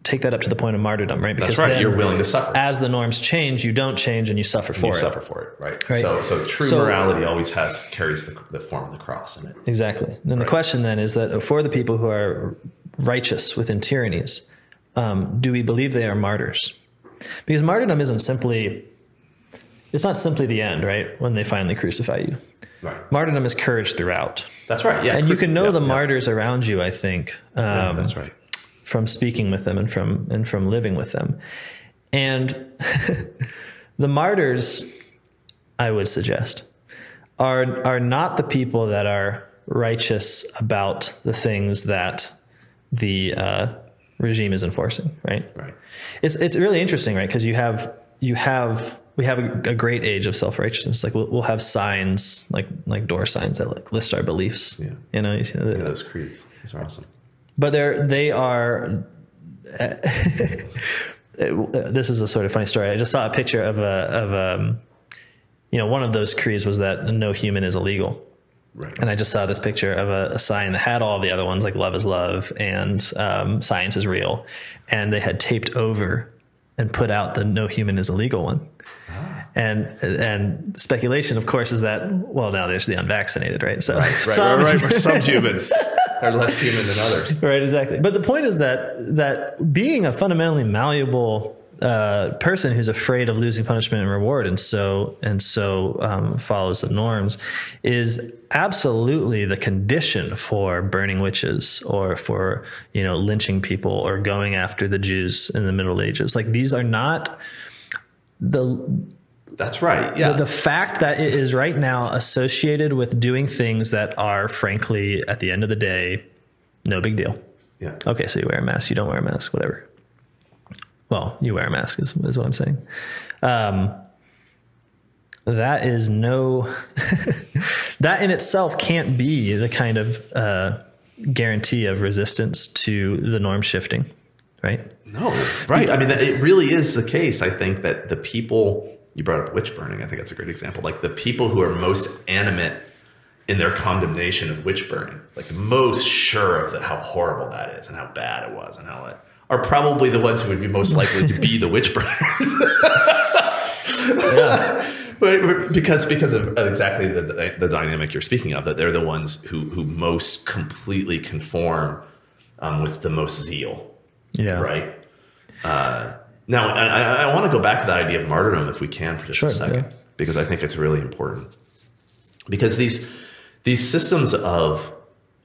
take that up to the point of martyrdom, right? Because That's right. You're willing to suffer. As the norms change, you don't change and you suffer for you it. suffer for it, right? right? So, so true so, morality always has carries the, the, form of the cross in it. Exactly. And right. the question then is that for the people who are righteous within tyrannies, um, do we believe they are martyrs? Because martyrdom isn't simply, it's not simply the end, right? When they finally crucify you. Right. Martyrdom is courage throughout. That's right. Yeah. And you can know yeah, the yeah. martyrs around you, I think. Um, yeah, that's right from speaking with them and from and from living with them. And <laughs> the martyrs, I would suggest, are are not the people that are righteous about the things that the uh, regime is enforcing. Right. Right. It's it's really interesting, right? Because you have you have we have a, a great age of self righteousness. Like we'll, we'll, have signs, like like door signs that like list our beliefs. Yeah. You know, you see yeah, those creeds. Those are awesome but they're they are. <laughs> this is a sort of funny story. I just saw a picture of a of um, you know, one of those creeds was that no human is illegal. Right. And I just saw this picture of a, a, sign that had all the other ones, like love is love and um, science is real, and they had taped over and put out the no human is illegal one. Ah. And and speculation, of course, is that well now there's the unvaccinated, right? So right, right, some, right, right, some <laughs> humans are less human than others. <laughs> Right, exactly. But the point is that that being a fundamentally malleable uh, person who's afraid of losing punishment and reward, and so and so um, follows the norms, is absolutely the condition for burning witches or for you know lynching people or going after the Jews in the Middle Ages. Like these are not the that's right. Yeah. The, the, fact that it is right now associated with doing things that are, frankly, at the end of the day, no big deal. Yeah. Okay, so you wear a mask, you don't wear a mask, whatever. Well, you wear a mask is, is what I'm saying. Um, that is no <laughs> that in itself can't be the kind of uh, guarantee of resistance to the norm shifting right No, right. I mean, it really is the case. I think that the people you brought up witch burning. I think that's a great example. Like the people who are most animate in their condemnation of witch burning, like the most sure of the, how horrible that is and how bad it was and how it are probably the ones who would be most likely to be the witch burners. <laughs> yeah <laughs> But because because of exactly the the dynamic you're speaking of, that they're the ones who who most completely conform um, with the most zeal yeah right? Uh, now, I, I, I want to go back to that idea of martyrdom if we can for just Sure, a second, yeah. because I think it's really important. Because these these systems of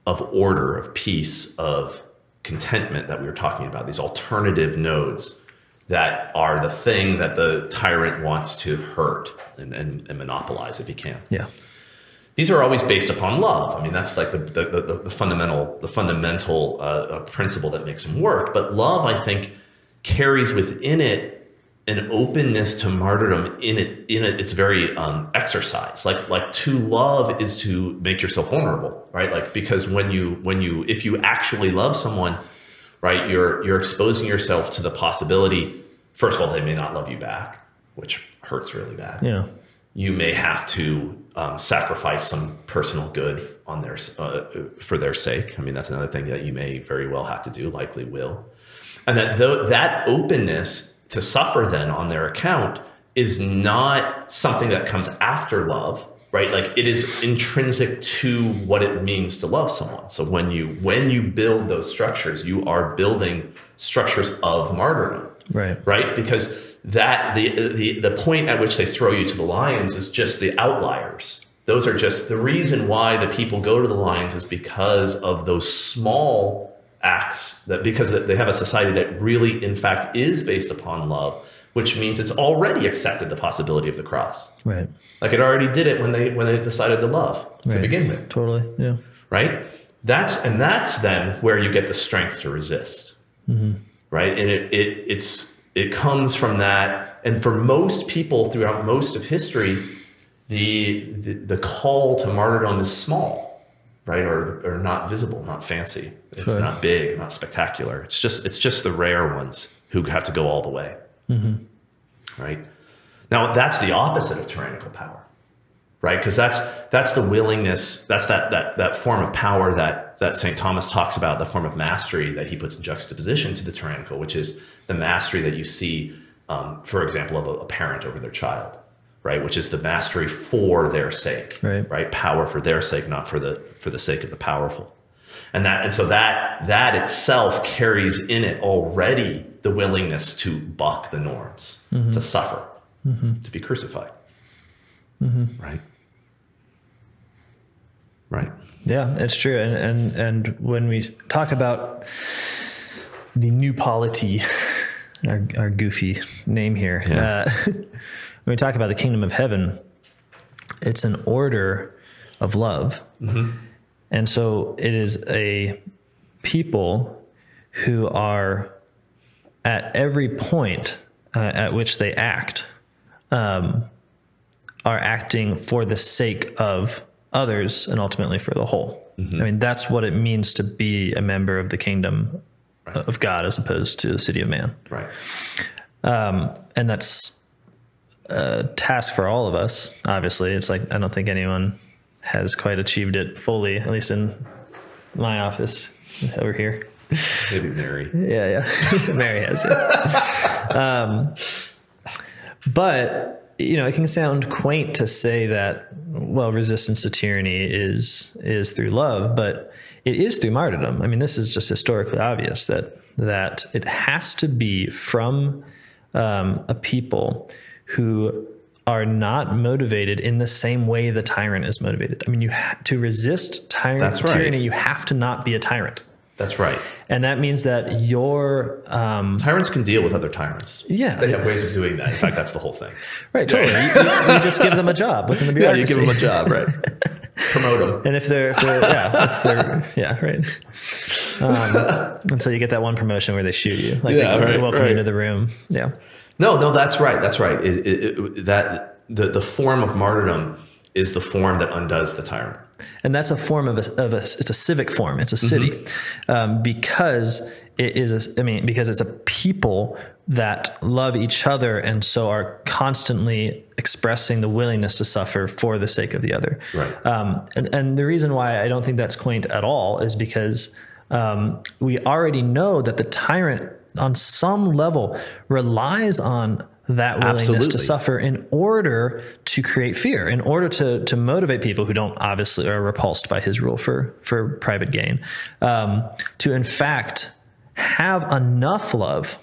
of order, of peace, of contentment that we were talking about, these alternative nodes that are the thing that the tyrant wants to hurt and, and, and monopolize if he can yeah these are always based upon love. I mean, that's like the, the, the, the fundamental, the fundamental uh, uh, principle that makes them work. But love, I think, carries within it an openness to martyrdom in it, in it, its very um, exercise. Like, like to love is to make yourself vulnerable, right? Like, because when you, when you, if you actually love someone, right, you're, you're exposing yourself to the possibility, first of all, they may not love you back, which hurts really bad yeah you may have to um, sacrifice some personal good on their uh, for their sake. I mean, that's another thing that you may very well have to do, likely will, and that th- that openness to suffer then on their account is not something that comes after love, right? Like it is intrinsic to what it means to love someone. So when you when you build those structures, you are building structures of martyrdom right right? Because that the the the point at which they throw you to the lions is just the outliers. Those are just the reason why the people go to the lions is because of those small acts that because they have a society that really in fact is based upon love, which means it's already accepted the possibility of the cross. right Like it already did it when they when they decided to love to Right. begin with totally yeah right? That's and that's then where you get the strength to resist, mm-hmm. right? And it it it's it comes from that. And for most people throughout most of history, the the, the call to martyrdom is small, right? Or or not visible, not fancy. It's Sure. not big, not spectacular. It's just it's just the rare ones who have to go all the way, right? Now that's the opposite of tyrannical power right because that's that's the willingness that's that that that form of power that that st thomas talks about the form of mastery that he puts in juxtaposition to the tyrannical which is the mastery that you see um, for example of a, a parent over their child right which is the mastery for their sake Right. right? Power for their sake not for the for the sake of the powerful. And that and so that that itself carries in it already the willingness to buck the norms mm-hmm. to suffer mm-hmm. to be crucified. Mm-hmm. Right? Right. Yeah, it's true. And and and when we talk about the new polity, <laughs> our, our goofy name here, Yeah. uh, <laughs> when we talk about the kingdom of heaven, it's an order of love, and so it is a people who are at every point uh, at which they act um, are acting for the sake of others and ultimately for the whole. I mean, that's what it means to be a member of the kingdom of God as opposed to the city of man. right. Um, and that's a task for all of us. Obviously, it's like I don't think anyone has quite achieved it fully, at least in my office over here. maybe mary Yeah, yeah. <laughs> Mary has, yeah. um, but you know, it can sound quaint to say that well, resistance to tyranny is is through love, but it is through martyrdom. I mean, this is just historically obvious that that it has to be from um, a people who are not motivated in the same way the tyrant is motivated. I mean, you ha- to resist tyrant That's right. tyranny, you have to not be a tyrant. that's right And that means that your um, tyrants can deal with other tyrants Yeah. they have ways of doing that in fact that's the whole thing <laughs> right, totally. You, you- you just give them a job within the <laughs> yeah bureaucracy. you give them a job right <laughs> promote them and if they're, if they're yeah, if they're, yeah, right. Um, until you get that one promotion where they shoot you, like Yeah, they right, welcome right. into the room. Yeah, no no that's right that's right It- it- it- that the the form of martyrdom is the form that undoes the tyrant. and that's a form of a, of a it's a civic form it's a city um, because it is a, i mean because it's a people that love each other and so are constantly expressing the willingness to suffer for the sake of the other Right. um, and, and the reason why i don't think that's quaint at all is because um, we already know that the tyrant on some level relies on that willingness to suffer in order to create fear, in order to to motivate people who don't obviously are repulsed by his rule for for private gain, um, to in fact have enough love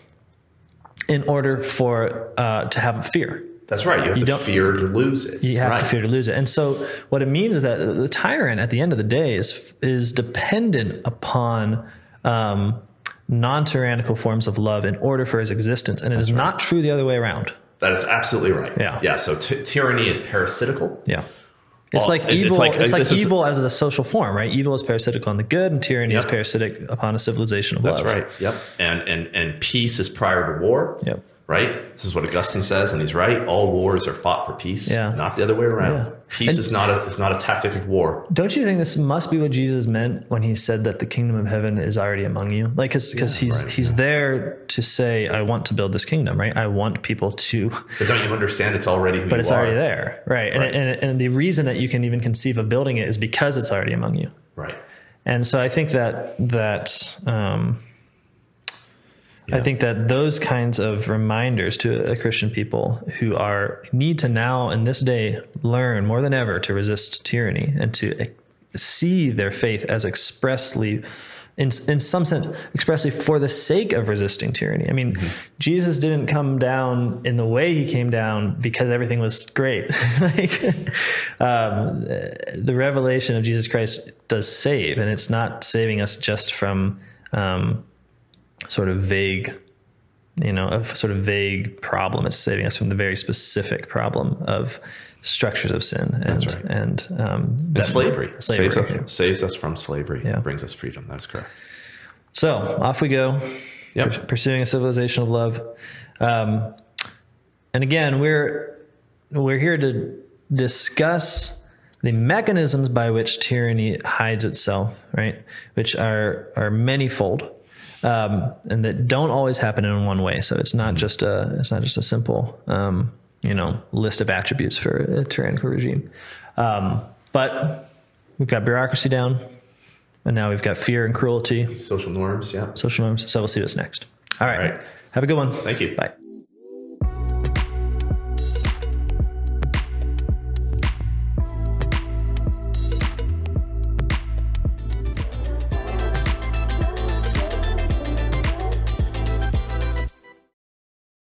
in order for uh, to have fear. That's right. You have to don't- fear to lose it. You have right. to fear to lose it. And so what it means is that the tyrant at the end of the day is is dependent upon um, non-tyrannical forms of love in order for his existence, and it is not true the other way around. That is absolutely right. Yeah. Yeah. So t- tyranny is parasitical. Yeah. It's Well, like evil. it's like- It's uh, like, this is- evil as a social form, right? Evil is parasitical on the good, and tyranny is parasitic upon a civilization of That's love. That's right. Yep. And and and peace is prior to war. Yep. Right. This is what Augustine says, and he's right. All wars are fought for peace. Yeah. Not the other way around. Yeah. Peace And- is not a is not a tactic of war. Don't you think this must be what Jesus meant when he said that the kingdom of heaven is already among you? Like, because he's right, he's there to say, "I want to build this kingdom," right? I want people to, <laughs> But don't you understand? It's already but it's are. already there, right? And, and and the reason that you can even conceive of building it is because it's already among you. Right. And so I think that that um, I think that those kinds of reminders to a Christian people who are need to now in this day learn more than ever to resist tyranny and to see their faith as expressly. In, in some sense, expressly for the sake of resisting tyranny. I mean, Jesus didn't come down in the way he came down because everything was great. <laughs> like, um, the revelation of Jesus Christ does save, and it's not saving us just from um, sort of vague, you know, a sort of vague problem. It's saving us from the very specific problem of structures of sin and right. and, um, And slavery. Slavery. Saves, us, saves us from slavery. Yeah. Brings us freedom. That's correct. So off we go. Yep. pursuing a civilization of love. Um, and again, we're we're here to discuss the mechanisms by which tyranny hides itself, right? Which are are manifold, um, and that don't always happen in one way. So it's not just a it's not just a simple um, you know list of attributes for a tyrannical regime. Um, but we've got bureaucracy down, and now we've got fear and cruelty Social norms. Yeah. social norms. So we'll see what's next. All right. All right. Have a good one. Thank you. Bye.